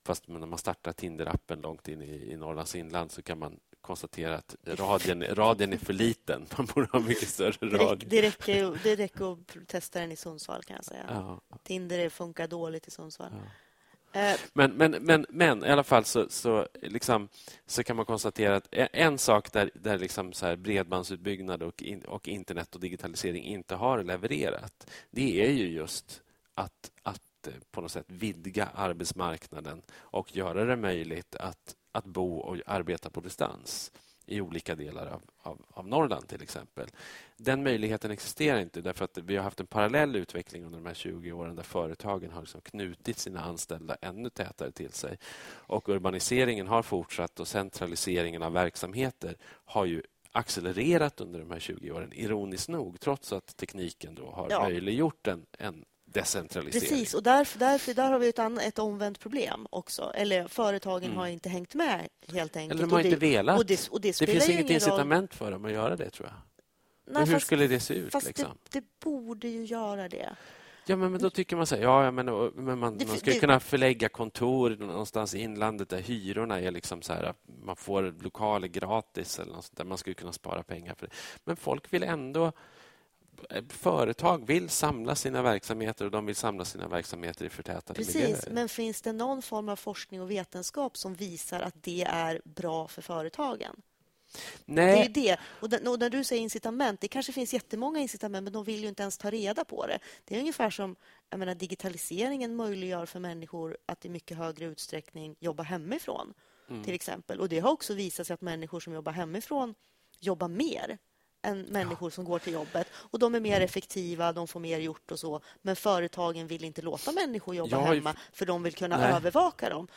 Fast när man startar Tinder-appen långt in i, i Norrlands inland så kan man konstatera att radien, radien är för liten. Man borde ha mycket större radie. Det räcker, det räcker att testa den i Sundsvall, kan jag säga. Ja. Tinder funkar dåligt i Sundsvall. Ja. Eh. Men, men, men, men i alla fall så, så, liksom, så kan man konstatera att en sak där, där liksom så bredbandsutbyggnad och, in, och internet och digitalisering inte har levererat det är ju just att, att på något sätt vidga arbetsmarknaden och göra det möjligt att, att bo och arbeta på distans i olika delar av, av, av, Norrland till exempel. Den möjligheten existerar inte därför att vi har haft en parallell utveckling under de här 20 åren där företagen har liksom knutit sina anställda ännu tätare till sig. Och urbaniseringen har fortsatt och centraliseringen av verksamheter har ju accelererat under de här 20 åren, ironiskt nog, trots att tekniken då har ja. möjliggjort en, en decentralisering. Precis, och därför, därför där har vi ett, an, ett omvänt problem också. Eller företagen mm. har inte hängt med helt enkelt. Eller de har inte det, velat. Och det, och det, det finns inget incitament roll. för dem att göra det, tror jag. Nej, hur fast, skulle det se ut? Fast liksom? det, det, borde ju göra det. Ja, men, men då tycker man så här, ja, men, men man, man ska kunna förlägga kontor någonstans i inlandet där hyrorna är liksom så här, man får lokaler gratis eller något sånt där. Man skulle kunna spara pengar för det. Men folk vill ändå företag vill samla sina verksamheter och de vill samla sina verksamheter i förtätade Precis, miljöer. men finns det någon form av forskning och vetenskap som visar att det är bra för företagen? Nej. Det är det. Och, den, och när du säger incitament, det kanske finns jättemånga incitament men de vill ju inte ens ta reda på det. Det är ungefär som jag menar, digitaliseringen möjliggör för människor att i mycket högre utsträckning jobba hemifrån. Mm. till exempel. Och Det har också visat sig att människor som jobbar hemifrån jobbar mer än människor som går till jobbet. Och De är mer effektiva, de får mer gjort och så. Men företagen vill inte låta människor jobba ju... hemma för de vill kunna Nej. övervaka dem.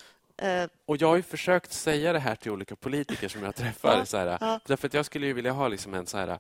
Uh... Och Jag har ju försökt säga det här till olika politiker som jag träffar. Ja, så här, ja. Därför att jag skulle vilja ha liksom en så här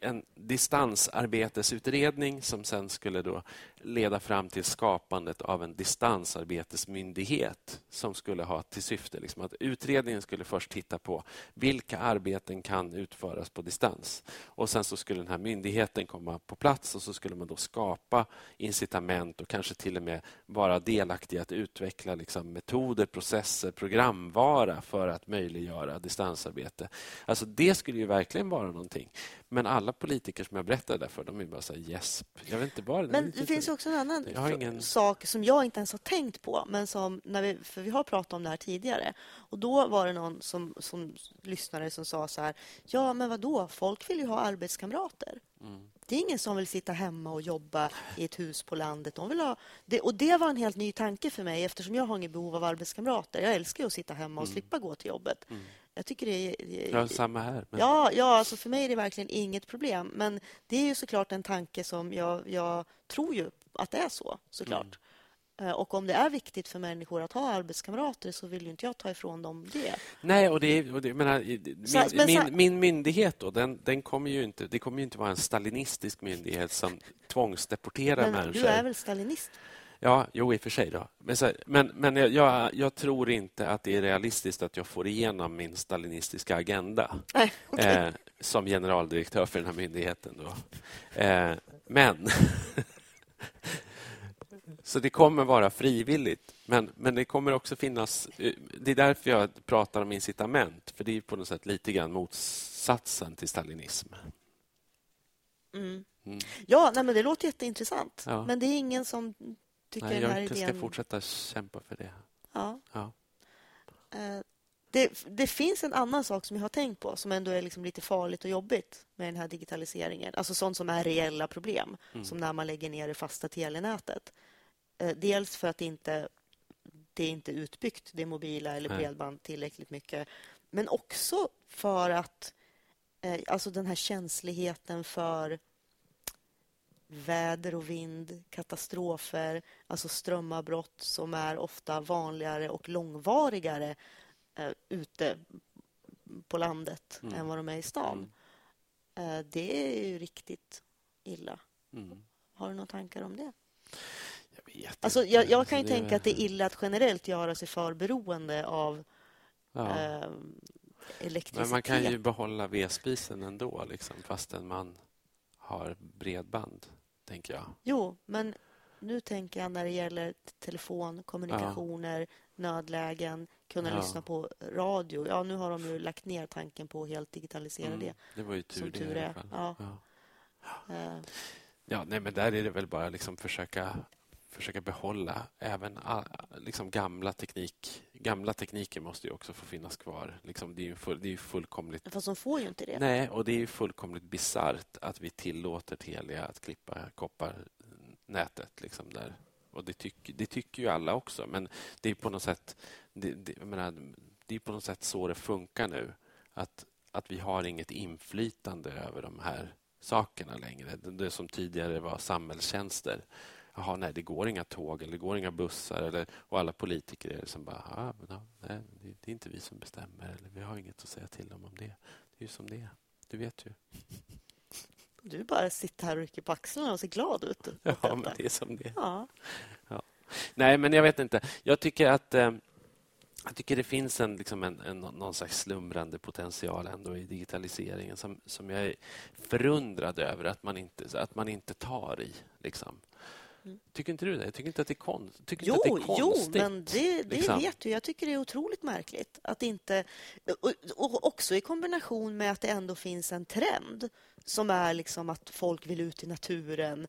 en distansarbetesutredning som sen skulle då leda fram till skapandet av en distansarbetesmyndighet som skulle ha till syfte liksom att utredningen skulle först titta på vilka arbeten kan utföras på distans. Och Sen så skulle den här myndigheten komma på plats och så skulle man då skapa incitament och kanske till och med vara delaktig i att utveckla liksom metoder, processer, programvara för att möjliggöra distansarbete. Alltså Det skulle ju verkligen vara någonting. Men alla politiker som jag berättade det för, de är bara så här gäsp. Jag vet inte bara. Men det finns också en annan ingen... sak som jag inte ens har tänkt på, men som när vi, för vi har pratat om det här tidigare. Och då var det någon som, som lyssnare som sa så här, ja men vad då? folk vill ju ha arbetskamrater. Mm. Det är ingen som vill sitta hemma och jobba i ett hus på landet. De vill ha, det, och det var en helt ny tanke för mig eftersom jag har inget behov av arbetskamrater. Jag älskar att sitta hemma och mm. slippa gå till jobbet. Mm. Jag tycker det är... Det, ja, samma här. Men... Ja, ja alltså för mig är det verkligen inget problem. Men det är ju såklart en tanke som jag, jag tror ju att det är så, såklart. Mm. Eh, och om det är viktigt för människor att ha arbetskamrater så vill ju inte jag ta ifrån dem det. Nej, och det, och det menar, min, så, min, så... min, myndighet då, den, den kommer ju inte, det kommer ju inte vara en stalinistisk myndighet som tvångsdeporterar men människor. Du är väl stalinist? Ja, jo, i och för sig. Då. Men, så, men, men jag, jag, tror inte att det är realistiskt att jag får igenom min stalinistiska agenda Nej, okay. eh, som generaldirektör för den här myndigheten. Då. Eh, men Så det kommer vara frivilligt. Men, men det kommer också finnas... Eh, det är därför jag pratar om incitament. För det är på något sätt lite grann motsatsen till stalinism. Mm. Mm. Ja, nej, men det låter jätteintressant. Ja. Men det är ingen som tycker nej, den här idén... Jag ska fortsätta kämpa för det. Ja. ja. Det, det, finns en annan sak som jag har tänkt på som ändå är liksom lite farligt och jobbigt med den här digitaliseringen. Alltså sånt som är reella problem, mm. som när man lägger ner det fasta telenätet. Eh, dels för att det inte det är inte utbyggt, det mobila eller bredband tillräckligt mycket. Men också för att eh, alltså den här känsligheten för väder och vind, katastrofer, alltså strömavbrott som är ofta vanligare och långvarigare eh, ute på landet mm. än vad de är i stan. Mm. Eh, det är ju riktigt illa. Mm. Har du några tankar om det? vet alltså, jag, jag kan ju det... tänka att det är illa att generellt göra sig för beroende av ja. eh, elektricitet. Men man kan ju behålla vedspisen ändå, liksom, fastän man har bredband, tänker jag. Jo, men nu tänker jag när det gäller telefon, kommunikationer, ja. nödlägen, kunna ja. lyssna på radio. Ja, nu har de ju lagt ner tanken på att helt digitalisera mm. det. Det var ju tur, som tur är. Ja. Ja. Uh. ja, nej, men där är det väl bara liksom försöka försöka behålla även liksom gamla teknik. Gamla tekniker måste ju också få finnas kvar. Liksom, det är full, det är fullkomligt... Fast de får ju inte det. Nej, och det är fullkomligt bisarrt att vi tillåter Telia att klippa kopparnätet. Liksom där. Och det, tyck, det tycker ju alla också, men det är på något sätt det, det, menar, det är på något sätt så det funkar nu. Att, att vi har inget inflytande över de här sakerna längre. Det som tidigare var samhällstjänster Jaha, nej, det går inga tåg eller det går inga bussar. Eller, och alla politiker är som bara, ah, men, nej, det är inte vi som bestämmer. Eller vi har inget att säga till dem om det. Det är ju som det är. Du vet ju. Du bara sitter här och rycker på axlarna och ser glad ut. Ja, men det är som det. Ja. ja. Nej, men jag vet inte. Jag tycker att eh, jag tycker det finns en, liksom en, en, någon slags slumrande potential ändå i digitaliseringen som, som jag är förundrad över att man inte, att man inte tar i. Liksom. Tycker inte du det? Tycker inte att det är, konst, tycker jo, inte att det är konstigt. Jo, men det, det liksom. vet du. Jag tycker det är otroligt märkligt. att inte och, och, Också i kombination med att det ändå finns en trend som är liksom att folk vill ut i naturen.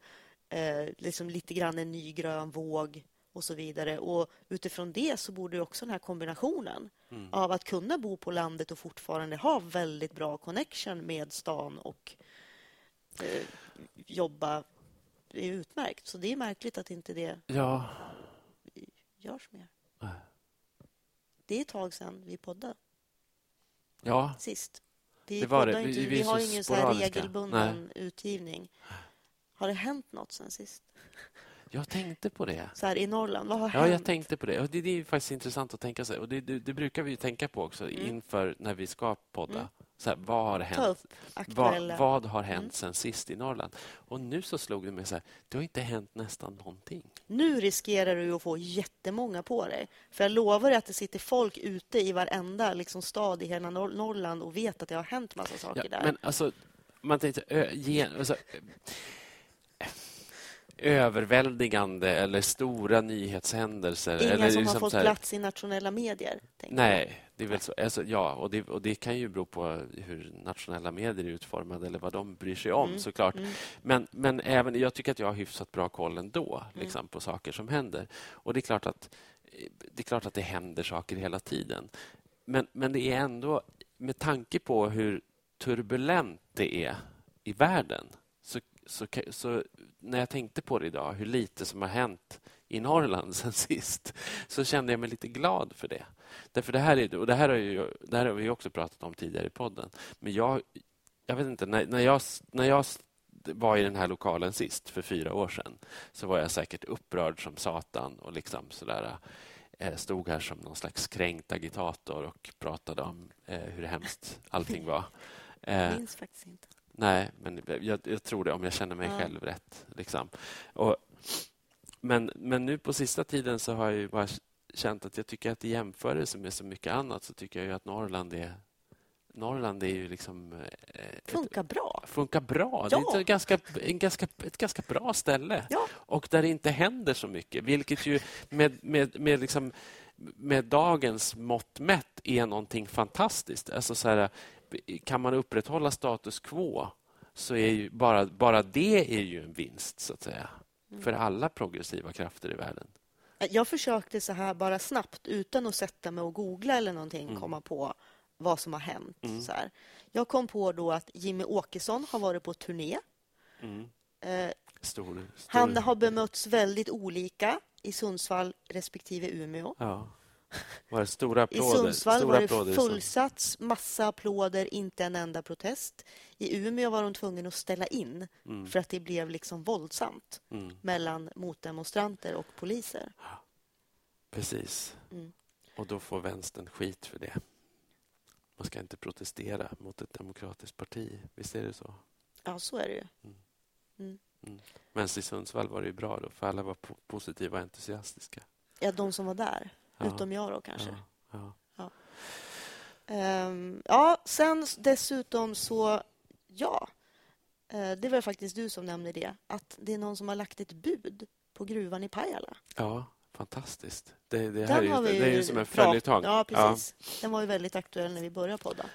Eh, liksom lite grann en ny grön våg och så vidare. Och Utifrån det så borde också den här kombinationen mm. av att kunna bo på landet och fortfarande ha väldigt bra connection med stan och eh, jobba är utmärkt. Så det är märkligt att inte det ja. görs mer. Det är ett tag sedan vi poddade. Ja. Sist. Vi, det var det. Vi, vi, vi har ingen så här regelbunden Nej. utgivning. Har det hänt något sen sist? Jag tänkte på det. Så här, I Norrland, vad har ja, hänt? jag tänkte på det. det, det är faktiskt intressant att tänka sig. Och det, det, det brukar vi tänka på också mm. inför när vi ska podda. Mm. Så här, vad har hänt? Vad, vad, har hänt mm. sen sist i Norrland? Och nu så slog det mig så här, det har inte hänt nästan någonting. Nu riskerar du att få jättemånga på dig. För jag lovar dig att det sitter folk ute i varenda liksom, stad i hela Nor Norrland och vet att det har hänt massa saker ja, där. Men alltså, man tänkte... Ö, gen, alltså, överväldigande eller stora nyhetshändelser. Inga eller som liksom har fått här... plats i nationella medier? Nej, det är väl så. Alltså, ja, och det, och det kan ju bero på hur nationella medier är utformade eller vad de bryr sig om, mm. såklart. Mm. Men, men även, jag tycker att jag har hyfsat bra koll ändå mm. liksom, på saker som händer. Och det är klart att det är klart att det händer saker hela tiden. Men, men det är ändå, med tanke på hur turbulent det är i världen så så, så, när jag tänkte på det idag, hur lite som har hänt i Norrland sen sist, så kände jag mig lite glad för det. Därför det här, är, och det här, har, ju, det här har vi också pratat om tidigare i podden. Men jag, jag vet inte, när, när, jag, när jag var i den här lokalen sist, för fyra år sedan, så var jag säkert upprörd som satan och liksom sådär eh, stod här som någon slags kränkt agitator och pratade om eh, hur hemskt allting var. Jag minns faktiskt inte. Nej, men jag, jag, tror det om jag känner mig ja. själv rätt. Liksom. Och, men, men nu på sista tiden så har jag bara känt att jag tycker att i jämförelse med så mycket annat så tycker jag att Norrland är Norrland är ju liksom... Eh, funkar bra. Funkar bra. Ja. Det är ett ganska, en ganska, ett ganska bra ställe. Ja. Och där det inte händer så mycket, vilket ju med, med, med, liksom, med dagens mått mätt är någonting fantastiskt. Alltså så här, kan man upprätthålla status quo så är ju bara, bara det är ju en vinst, så att säga. Mm. För alla progressiva krafter i världen. Jag försökte så här bara snabbt, utan att sätta mig och googla eller någonting, mm. komma på vad som har hänt. Mm. Så här. Jag kom på då att Jimmy Åkesson har varit på turné. Mm. Eh, stor, stor. Han har bemötts väldigt olika i Sundsvall respektive Umeå. Ja. Var det stora applåder? I Sundsvall stora var det fullsats, massa applåder, inte en enda protest. I Umeå var de tvungna att ställa in mm. för att det blev liksom våldsamt mm. mellan motdemonstranter och poliser. Precis. Mm. Och då får vänstern skit för det. Man ska inte protestera mot ett demokratiskt parti. Visst är det så? Ja, så är det ju. Mm. Mm. mm. Men i Sundsvall var det bra då, för alla var positiva och entusiastiska. Ja, de som var där. Utom jag då kanske. Ja. Ja. Um, ja, sen dessutom så... Ja, uh, det var faktiskt du som nämnde det. Att det är någon som har lagt ett bud på gruvan i Pajala. Ja, fantastiskt. Det, det här är ju, det är ju som en följetong. Ja, precis. Ja. Den var ju väldigt aktuell när vi började podda.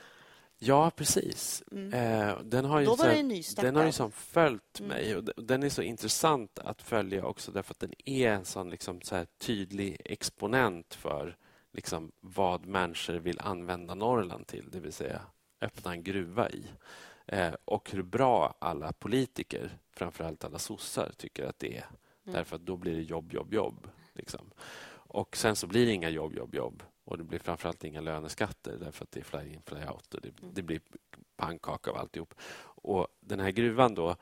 Ja, precis. Mm. Eh, den har ju Då var så, det nystart. Den har ju som följt mm. mig. Och den är så intressant att följa också därför att den är en sån liksom så tydlig exponent för liksom vad människor vill använda Norrland till, det vill säga öppna en gruva i. Eh, och hur bra alla politiker, framförallt alla sossar, tycker att det är. Mm. Därför att då blir det jobb, jobb, jobb. Liksom. Och sen så blir det inga jobb, jobb, jobb. Och det blir framförallt inga löneskatter därför att det är fly in, fly out. Och det, mm. det blir pannkaka av alltihop. Och den här gruvan då,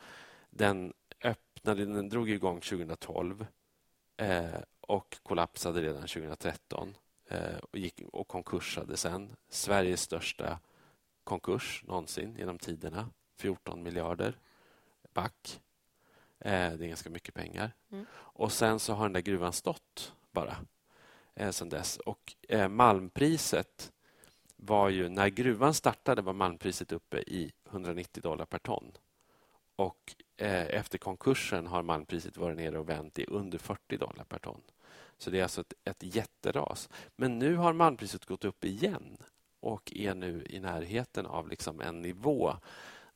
den öppnade, den drog igång 2012 eh, och kollapsade redan 2013 eh, och, gick, och konkursade sen. Sveriges största konkurs någonsin genom tiderna. 14 miljarder back. Eh, det är ganska mycket pengar. Mm. Och sen så har den där gruvan stått bara eh, sen dess. Och eh, malmpriset var ju... När gruvan startade var malmpriset uppe i 190 dollar per ton. Och eh, efter konkursen har malmpriset varit nere och vänt i under 40 dollar per ton. Så det är alltså ett, ett jätteras. Men nu har malmpriset gått upp igen och är nu i närheten av liksom en nivå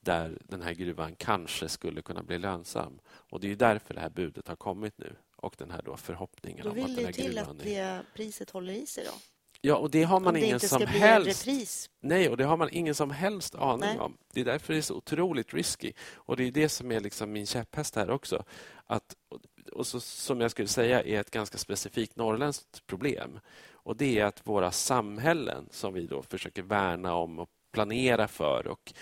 där den här gruvan kanske skulle kunna bli lönsam. Och Det är därför det här budet har kommit nu och den här då förhoppningen då om att den här gruvan... Då vill det till att det priset håller i sig då? Ja, och det har man ingen som helst... Nej, och det har man ingen som helst aning Nej. om. Det är därför det är så otroligt risky. Och det är det som är liksom min käpphäst här också. Att, och så, som jag skulle säga är ett ganska specifikt norrländskt problem. Och det är att våra samhällen som vi då försöker värna om och planera för och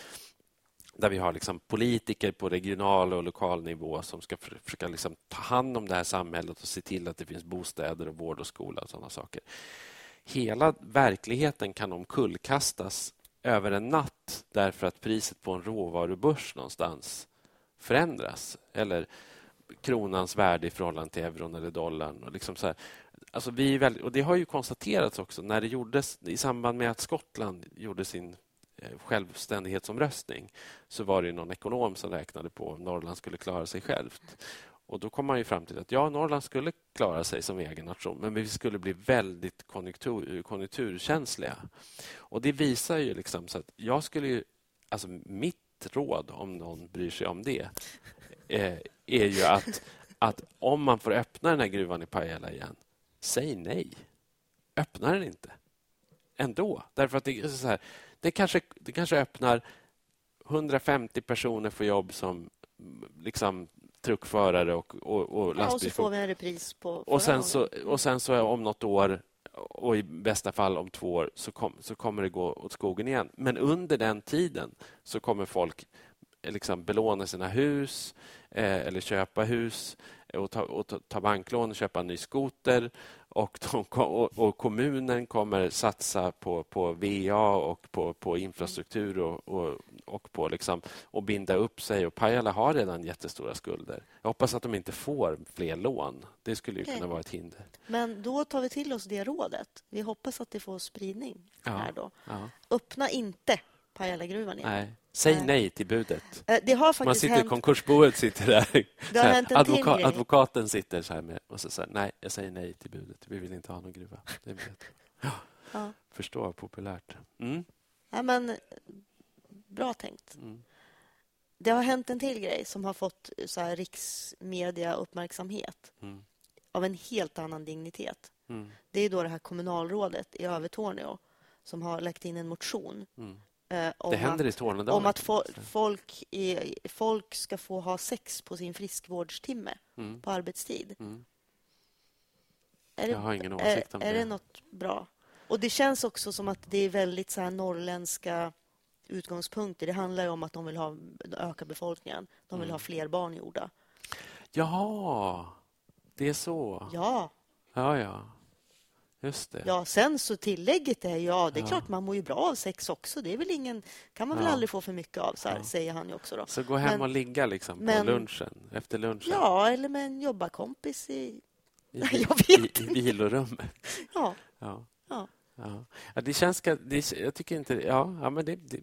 där vi har liksom politiker på regional och lokal nivå som ska försöka liksom ta hand om det här samhället och se till att det finns bostäder, och vård och skola och sådana saker. Hela verkligheten kan omkullkastas över en natt därför att priset på en råvarubörs någonstans förändras. Eller kronans värde i förhållande till euron eller dollarn. Och liksom så här. Alltså vi väldigt, och det har ju konstaterats också när det gjordes i samband med att Skottland gjorde sin Eh, självständighetsomröstning så var det någon ekonom som räknade på om Norrland skulle klara sig självt. Och Då kom man ju fram till att ja, Norrland skulle klara sig som egen nation men vi skulle bli väldigt konjunktur, konjunkturkänsliga. Och Det visar ju liksom så att jag skulle ju... Alltså mitt råd, om någon bryr sig om det eh, är ju att, att om man får öppna den här gruvan i Pajala igen, säg nej. Öppna den inte. Ändå. Därför att det är så här, det kanske, det kanske öppnar 150 personer får jobb som liksom truckförare och, och, och Ja, och så får vi en repris på och sen, så, och sen så om något år och i bästa fall om två år så, kom, så kommer det gå åt skogen igen. Men under den tiden så kommer folk liksom belåna sina hus eh, eller köpa hus och ta, och ta, banklån och köpa en ny skoter. Och, de, och, och kommunen kommer satsa på, på VA och på, på infrastruktur och, och, och på liksom, och binda upp sig. Och Pajala har redan jättestora skulder. Jag hoppas att de inte får fler lån. Det skulle ju kunna vara ett hinder. Men då tar vi till oss det rådet. Vi hoppas att det får spridning Ja. här då. Ja. Öppna inte Pajalagruvan igen. Nej. Säg Nej. nej till budet. Eh, Det har Man faktiskt sitter, hänt... konkursboet sitter där. Det har hänt en till grej. advokaten sitter så här med och så säger nej, jag säger nej till budet. Vi vill inte ha någon gruva. Det jättebra. Ja. Förstå populärt. Mm. Nej, men, eh, bra tänkt. Mm. Det har hänt en till grej som har fått eh, så här, riksmedia-uppmärksamhet Mm. av en helt annan dignitet. Mm. Det är då det här kommunalrådet i Övertorneå som har lagt in en motion Mm. Eh, om Det händer att, i Tornedalen. om att fo- folk, i, folk ska få ha sex på sin friskvårdstimme Mm. på arbetstid. Mm. Är det, Jag har ingen är, åsikt om är det. det något bra? Och Det känns också som att det är väldigt så här norrländska utgångspunkter. Det handlar ju om att de vill ha, öka befolkningen. De vill Mm. ha fler barn gjorda. Jaha, det är så. Ja, Ja, ja. Just det. ja, sen så tillägget är ja, det är Ja. klart man mår ju bra av sex också. Det är väl ingen, kan man väl Ja. aldrig få för mycket av, så här, Ja. säger han ju också. Då. Så gå hem Men- och ligga liksom på men- lunchen, efter lunchen. Ja, eller med en jobbarkompis i... I, jag vet i, i vilorummet. Ja, Ja. ja. Ja. Det känns... Det, jag tycker inte... Ja, ja men det, det,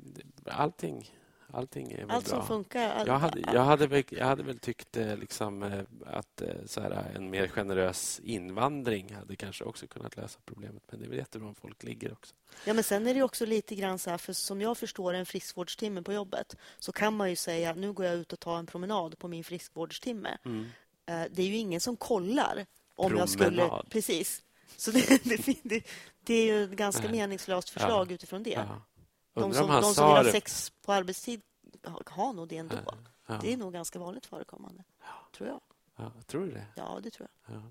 allting, allting är väl allt bra. som funkar. all- Jag hade, jag, hade väl, jag hade väl tyckt eh, liksom, eh, att eh, så här, en mer generös invandring hade kanske också kunnat lösa problemet. Men det är väl jättebra om folk ligger också. Ja, men sen är det också lite grann så här, för som jag förstår en friskvårdstimme på jobbet så kan man ju säga nu går jag ut och tar en promenad på min friskvårdstimme. Mm. Det är ju ingen som kollar om jag skulle... Promenad. Precis. Så det, det, det, det är ju ett ganska meningslöst förslag utifrån det. Ja. De som, om han de som vill ha sex på arbetstid har- nog det ändå. Ja. Det är nog ganska vanligt förekommande, tror jag. Ja, tror du det? Ja, det tror jag. Ja.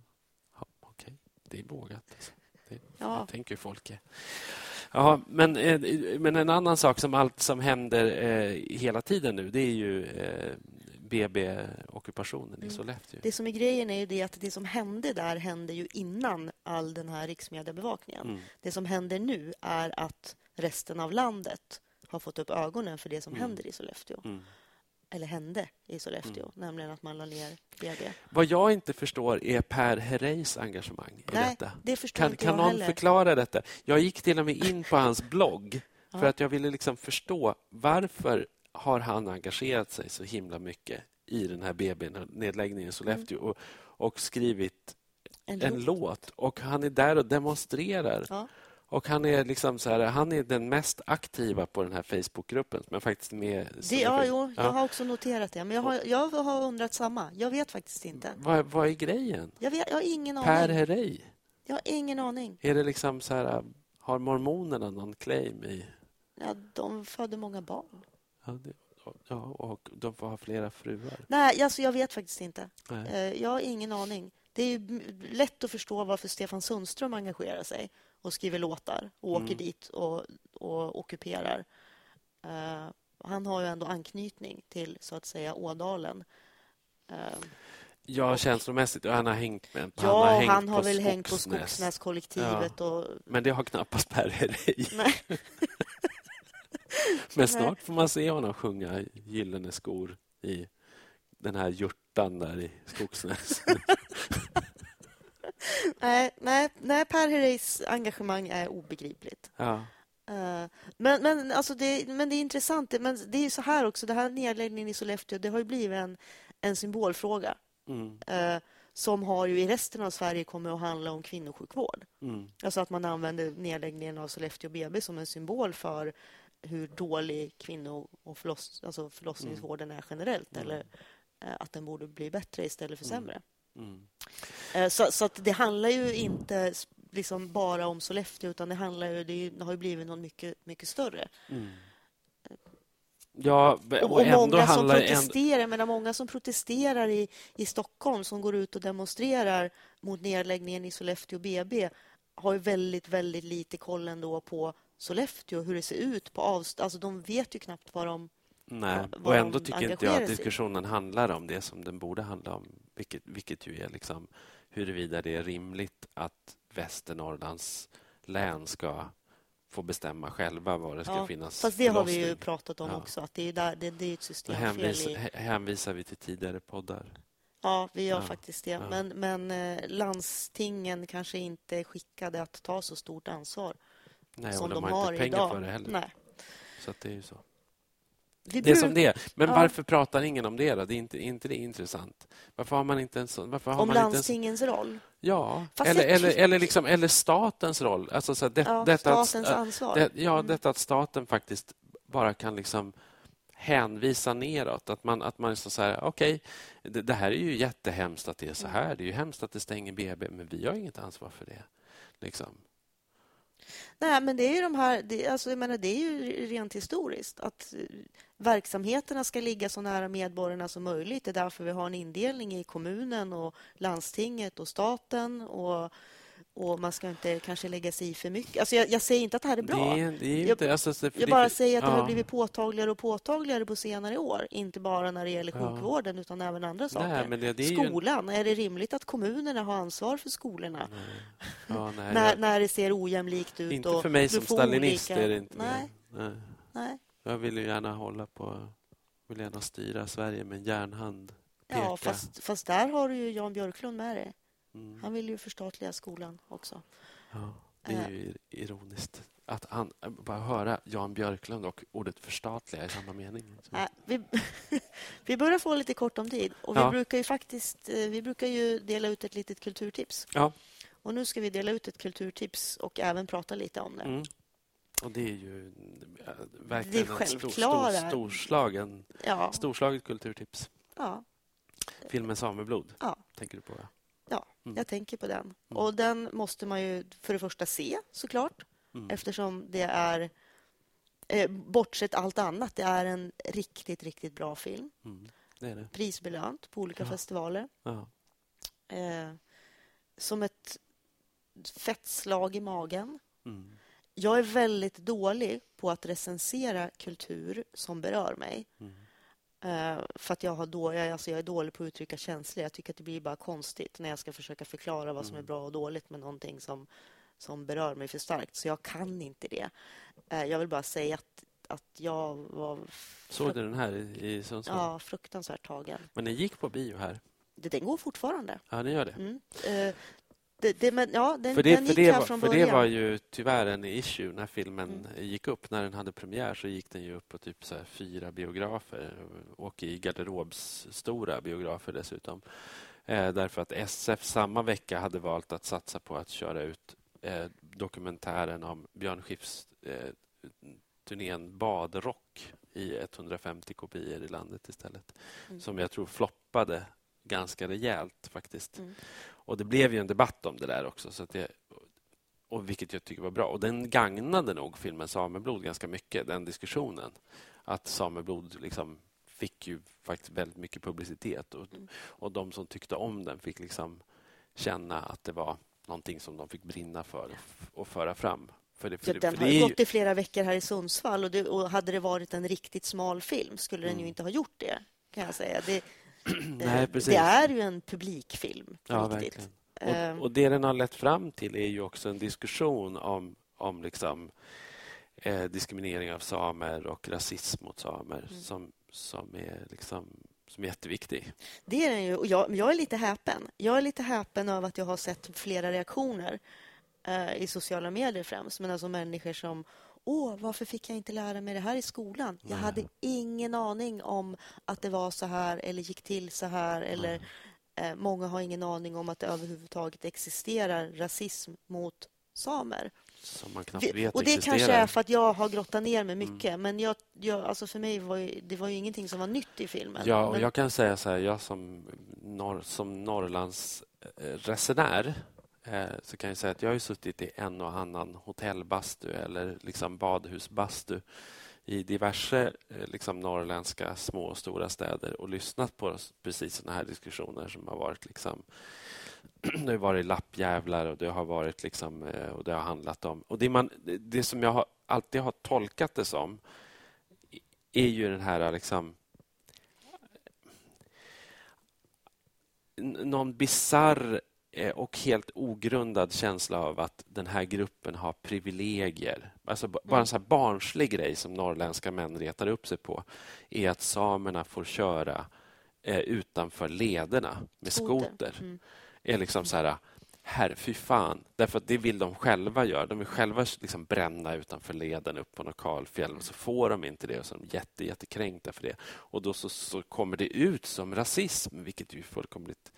Ja, Okej, det är vågat. Alltså. Det Ja. tänker folk. Ja, men, eh, men en annan sak som allt som händer eh, hela tiden nu det är ju eh, BB-ockupationen i Mm. Sollefteå. Det som är grejen är ju det att det som hände där hände ju innan all den här riksmediebevakningen. Mm. Det som händer nu är att resten av landet har fått upp ögonen för det som Mm. händer i Sollefteå. Mm. Eller hände i Sollefteå, Mm. nämligen att man la ner BB. Vad jag inte förstår är Per Herreys engagemang i Nej, detta. det förstår Kan, inte kan jag någon heller. förklara detta? Jag gick till och med in på hans blogg för Ja. att jag ville liksom förstå varför har han engagerat sig så himla mycket i den här BB-nedläggningen i Sollefteå och, och skrivit En en låt. låt. Och han är där och demonstrerar. Ja. Och han är liksom så här, han är den mest aktiva på den här Facebookgruppen som är faktiskt med. Det, ja, jo, jag Ja. har också noterat det. Men jag har, jag har undrat samma. Jag vet faktiskt inte. Vad, vad är grejen? Jag, vet, jag har ingen Per aning. Herrey? Jag har ingen aning. Är det liksom så här, har mormonerna någon claim i... Ja, de födde många barn. Ja, det, ja, och de får ha flera fruar. Nej, alltså jag vet faktiskt inte. Nej. Eh, Jag har ingen aning. Det är lätt att förstå varför Stefan Sundström engagerar sig och skriver låtar och åker Mm. dit och, och ockuperar. Eh, han har ju ändå anknytning till, så att säga, Ådalen. Eh, Ja, känslomässigt. och Han har hängt med ja, han har, hängt han har väl hängt på Skogsnäs. Skogsnäskollektivet och... Men det har knappast Per Herrey. Men snart får man se honom sjunga Gyllene skor i den här hjortan där i Skogsnäs. Nej, nej, nej, Per Herreys engagemang är obegripligt. Ja. Eh, Men, men, alltså det, men det är intressant. Men det är så här också. Det här nedläggningen i Sollefteå det har ju blivit en, en symbolfråga Mm, eh, som har ju i resten av Sverige kommit att handla om kvinnosjukvård. mm, Alltså att man använder nedläggningen av Sollefteå BB som en symbol för hur dålig kvinno och förloss, alltså förlossningsvården är generellt Mm. eller eh, att den borde bli bättre istället för Mm. sämre. Mm. Så, så att det handlar ju inte liksom bara om Sollefteå utan det, handlar ju, det har ju blivit något mycket, mycket större. Mm. Ja, och, och många som protesterar, ändå... många som protesterar i, i Stockholm som går ut och demonstrerar mot nedläggningen i Sollefteå BB har ju väldigt, väldigt lite koll ändå på Sollefteå, hur det ser ut på avstånd. Alltså, de vet ju knappt vad de Nej, och ändå tycker inte jag att diskussionen handlar om det som den borde handla om, vilket, vilket ju är liksom huruvida det är rimligt att Västernorrlands län ska få bestämma själva var det ska ja, finnas Fast det har vi ju pratat om ja. också, att det är, där, det, det är ett systemfel. Hänvis, i... Hänvisar vi till tidigare poddar? Ja, vi gör ja, faktiskt det. Men, men eh, landstingen kanske inte är skickade att ta så stort ansvar Nej, som de, de har, inte pengar idag. för det heller. Nej. Så det är ju så. Det är som det är. Men ja. varför pratar ingen om det? Då? Det är inte, inte det intressant? Varför har man inte en sån... Varför har om man landstingens inte en... roll? Ja, eller, eller, eller, liksom, eller statens roll. Alltså, så det, ja, detta statens att, ansvar. Det, ja, mm. detta att staten faktiskt bara kan liksom hänvisa neråt. Att man, att man liksom så här, okej, okay, det, det, här är ju jättehemskt att det är så här. Det är ju hemskt att det stänger BB, men vi har inget ansvar för det. Liksom. Nej, men det är ju de här... Det, alltså, jag menar, det är ju rent historiskt att eh, verksamheterna ska ligga så nära medborgarna som möjligt. Det är därför vi har en indelning i kommunen och landstinget och staten. och och man ska inte kanske lägga sig i för mycket. Alltså jag, jag säger inte att det här är bra. Det, det är inte, jag, alltså, jag bara säger att det har blivit påtagligare och påtagligare på senare år. Inte bara när det gäller sjukvården ja. utan även andra saker. Nej, det, det är Skolan, ju... är det rimligt att kommunerna har ansvar för skolorna? Ja, nej, när, när det ser ojämlikt ut? Inte för mig som stalinist olika... är det inte. Nej. nej. Jag vill gärna hålla på vill gärna styra Sverige med en järnhand. Peka. Ja, fast, fast där har du ju Jan Björklund med dig. Mm. Han vill ju förstatliga skolan också. Ja, det är ju ironiskt. Att han, bara höra Jan Björklund och ordet förstatliga i samma mening. Nej, vi, vi börjar få lite kort om tid. Och vi, ja. brukar ju faktiskt, eh, vi brukar ju dela ut ett litet kulturtips. Ja. Och nu ska vi dela ut ett kulturtips och även prata lite om det. Mm. Och det är ju äh, verkligen det är en stor, stor, storslagen, ja. storslaget kulturtips. Ja. Filmen Sameblod ja. tänker du på? Ja. Ja, mm. jag tänker på den. Mm. Och den måste man ju för det första se, såklart. Mm. Eftersom det är, eh, bortsett allt annat, det är en riktigt, riktigt bra film. Mm. Det det. Prisbelönt på olika ja. festivaler. Ja. Eh, som ett fett slag i magen. Mm. Jag är väldigt dålig på att recensera kultur som berör mig. Mm. Uh, för att jag, har då, jag, alltså jag är dålig på att uttrycka känslor. Jag tycker att det blir bara konstigt när jag ska försöka förklara vad som är mm. bra och dåligt med någonting som, som berör mig för starkt. Så jag kan inte det. Uh, jag vill bara säga att, att jag var... Såg du den här i Sundsvall? Ja, fruktansvärt tagen. Men den gick på bio här? Den går fortfarande. Ja, den gör det. Mm. Uh, det, det, men, ja, den, för det, den gick för det, här var, från för början. det var ju tyvärr en issue när filmen mm. gick upp. När den hade premiär så gick den ju upp på typ så fyra biografer och i garderobsstora biografer dessutom. Eh, därför att SF samma vecka hade valt att satsa på att köra ut eh, dokumentären om Björn Skifs eh, turnén Badrock i 150 kopior i landet istället. Mm. Som jag tror floppade ganska rejält faktiskt. Mm. Och det blev ju en debatt om det där också. Så det, och vilket jag tycker var bra. Och den gagnade nog filmen Sameblod ganska mycket, den diskussionen. Att Sameblod liksom fick ju faktiskt väldigt mycket publicitet. Och, mm. och de som tyckte om den fick liksom känna att det var någonting som de fick brinna för och föra fram. För det, för det, den har gått i flera veckor här i Sundsvall och, det, och hade det varit en riktigt smal film skulle den ju mm. inte ha gjort det. kan jag säga. Det, Nej, precis. Det är ju en publikfilm. Ja, verkligen. Och, ehm. och, det den har lett fram till är ju också en diskussion om, om liksom, eh, diskriminering av samer och rasism mot samer mm. som, som är liksom som är jätteviktig. Det är den ju. Och jag, jag är lite häpen. Jag är lite häpen över att jag har sett flera reaktioner eh, i sociala medier främst, men alltså människor som Åh, varför fick jag inte lära mig det här i skolan? Jag hade ingen aning om att det var så här eller gick till så här. Eller eh, Många har ingen aning om att det överhuvudtaget existerar rasism mot samer. Som man knappt vet Och Det existerar. kanske är för att jag har grottat ner mig mycket. Mm. Men jag, jag, alltså för mig var ju, det var ju ingenting som var nytt i filmen. Ja, och men... jag kan säga så här, jag som, norr, som Norrlands eh, resenär Eh, så kan jag säga att jag har suttit i en och annan hotellbastu eller liksom badhusbastu i diverse eh, liksom, norrländska små och stora städer och lyssnat på precis såna här diskussioner som har varit liksom det har varit lappjävlar och det har varit liksom, eh, och det har handlat om... Och det, man, det som jag har, alltid har tolkat det som är ju den här liksom någon bizarr och helt ogrundad känsla av att den här gruppen har privilegier. Alltså bara en sån barnslig grej som norrländska män retar upp sig på är att samerna får köra eh, utanför lederna med skoter. Mm. är liksom så här, herre, fy fan. Därför att det vill de själva göra. De vill själva liksom bränna utanför leden upp på Nokalfjäll och så får de inte det och så är de jätte, jättekränkta för det. Och då så, så kommer det ut som rasism, vilket är fullkomligt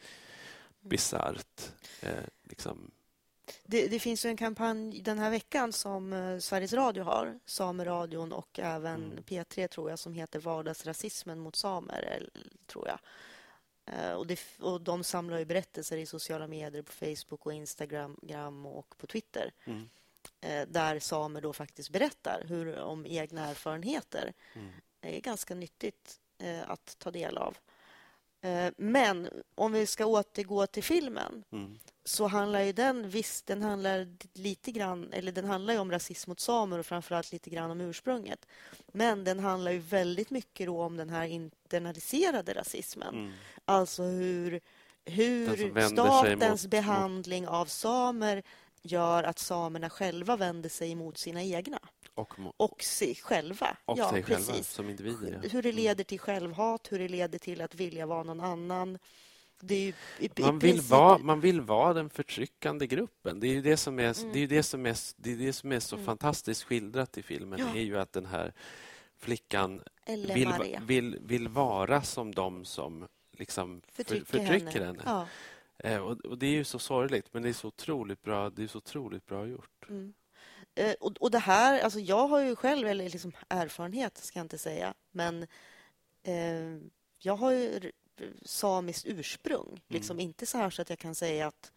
bisarrt. Eh, liksom. det, det, finns en kampanj den här veckan som eh, Sveriges Radio har, Sameradion och även mm. P3 tror jag, som heter Vardagsrasismen mot samer, tror jag. Eh, och, det, och De samlar ju berättelser i sociala medier, på Facebook och Instagram och på Twitter. Mm. Eh, där samer då faktiskt berättar hur, om egna erfarenheter. Mm. Det är ganska nyttigt eh, att ta del av. Men om vi ska återgå till filmen mm. så handlar ju den visst, den handlar lite grann, eller den handlar om rasism mot samer och framförallt lite grann om ursprunget. Men den handlar ju väldigt mycket om den här internaliserade rasismen. Mm. Alltså hur, hur statens mot, behandling mot... av samer gör att samerna själva vänder sig mot sina egna. Och, och sig själva. Och ja, sig precis. själva som individer. Ja. Hur det leder till självhat, hur det leder till att vilja vara någon annan. I, i man, vill princip... vara, man vill vara den förtryckande gruppen. Det är det som är, mm. det är, det som är, det är, det som är så mm. fantastiskt skildrat i filmen. Ja. är ju att den här flickan vill, vill, vill vara som de som liksom förtrycker, förtrycker henne. henne. Ja. Eh, och, Det är ju så sorgligt, men det är så otroligt bra, det är så otroligt bra gjort. Mm. Eh, och, och det här, alltså jag har ju själv, eller liksom erfarenhet ska jag inte säga, men eh, jag har ju samiskt ursprung. Mm. Liksom inte så här så att jag kan säga att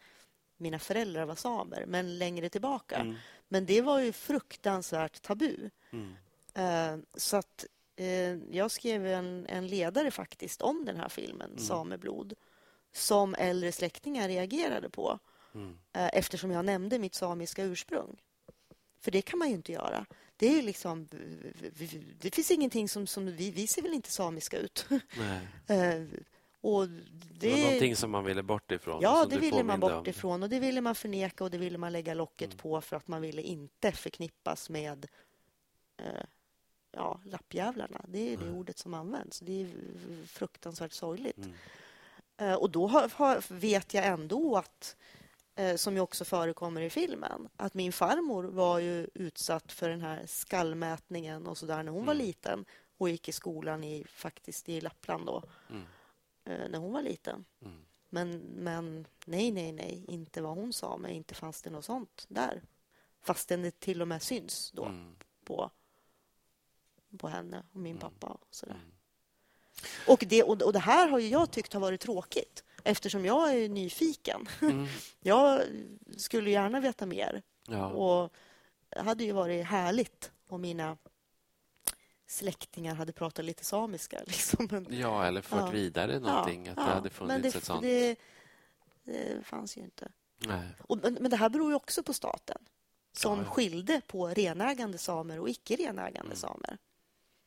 mina föräldrar var samer, men längre tillbaka. Mm. Men det var ju fruktansvärt tabu. Mm. Eh, så att Eh, jag skrev en, en, ledare faktiskt om den här filmen, mm. Sameblod som äldre släktingar reagerade på mm. Eh, eftersom jag nämnde mitt samiska ursprung. För det kan man ju inte göra. Det är liksom... Det finns ingenting som... som vi, vi ser väl inte samiska ut. Eh, och det, det var någonting som man ville bort ifrån. Ja, det ville man bort om. ifrån. Och Det ville man förneka och det ville man lägga locket mm. på för att man ville inte förknippas med eh, ja, lappjävlarna. Det är det mm. ordet som används. Det är fruktansvärt sorgligt. Mm. Eh, och då har, har, vet jag ändå att, eh, som ju också förekommer i filmen, att min farmor var ju utsatt för den här skallmätningen och så där när hon mm. var liten och gick i skolan i, faktiskt i Lappland då, mm. eh, när hon var liten. Mm. Men, men nej, nej, nej, inte vad hon sa, men inte fanns det något sånt där. Fastän det till och med syns då mm. på på henne och min mm. pappa. Och, sådär. Och, det, och det här har jag tyckt har varit tråkigt eftersom jag är nyfiken. Mm. jag skulle gärna veta mer. Ja. Och det hade ju varit härligt om mina släktingar hade pratat lite samiska. Liksom. Ja, eller fört ja. vidare någonting. Ja, att det hade funnits det, ett sånt. Det, det fanns ju inte. Nej. Och, men, men det här beror ju också på staten som skilde på renägande samer och icke renägande mm. samer.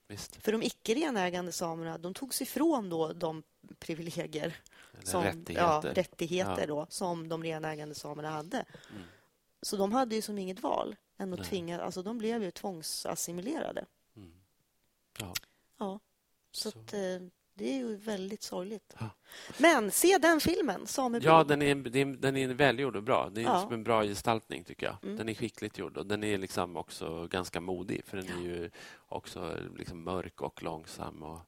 Visst. För de icke renägande samerna de togs ifrån då de privilegier, som, rättigheter, ja, rättigheter ja. Då, som de renägande samerna hade. Mm. Så de hade ju som inget val än att tvinga... Alltså de blev ju tvångsassimilerade. Mm. Ja. ja. Så, så. Att, eh, det är ju väldigt sorgligt. Ja. Men se den filmen, Sameblod. Ja, den är, den är välgjord och bra. Det är ja. en bra gestaltning, tycker jag. Mm. Den är skickligt gjord och den är liksom också ganska modig för den är ju också liksom mörk och långsam. Och,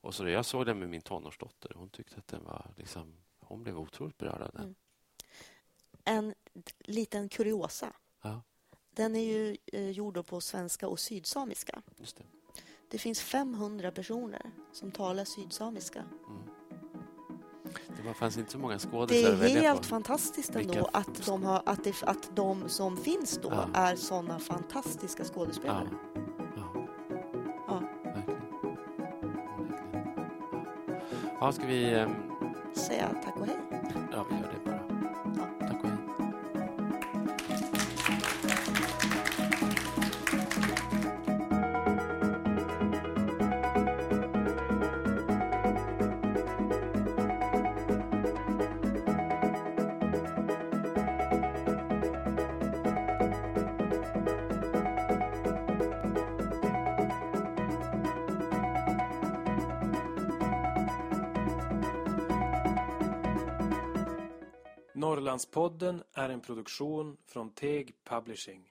och så Jag såg den med min tonårsdotter. Hon tyckte att den var... Liksom, hon blev otroligt berörd av den. Mm. En liten kuriosa. Ja. Den är ju eh, gjord på svenska och sydsamiska. Just det. Det finns 500 personer som talar sydsamiska. Mm. Det fanns inte så många skådisar Det är helt fantastiskt ändå Vilka... att, de har, att, det, att de som finns då ja. är sådana fantastiska skådespelare. Ja. Ja. Verkligen. Ja, ska vi... Ehm, Säga tack och hej? Ja, vi gör det. Norrlandspodden är en produktion från Teg Publishing.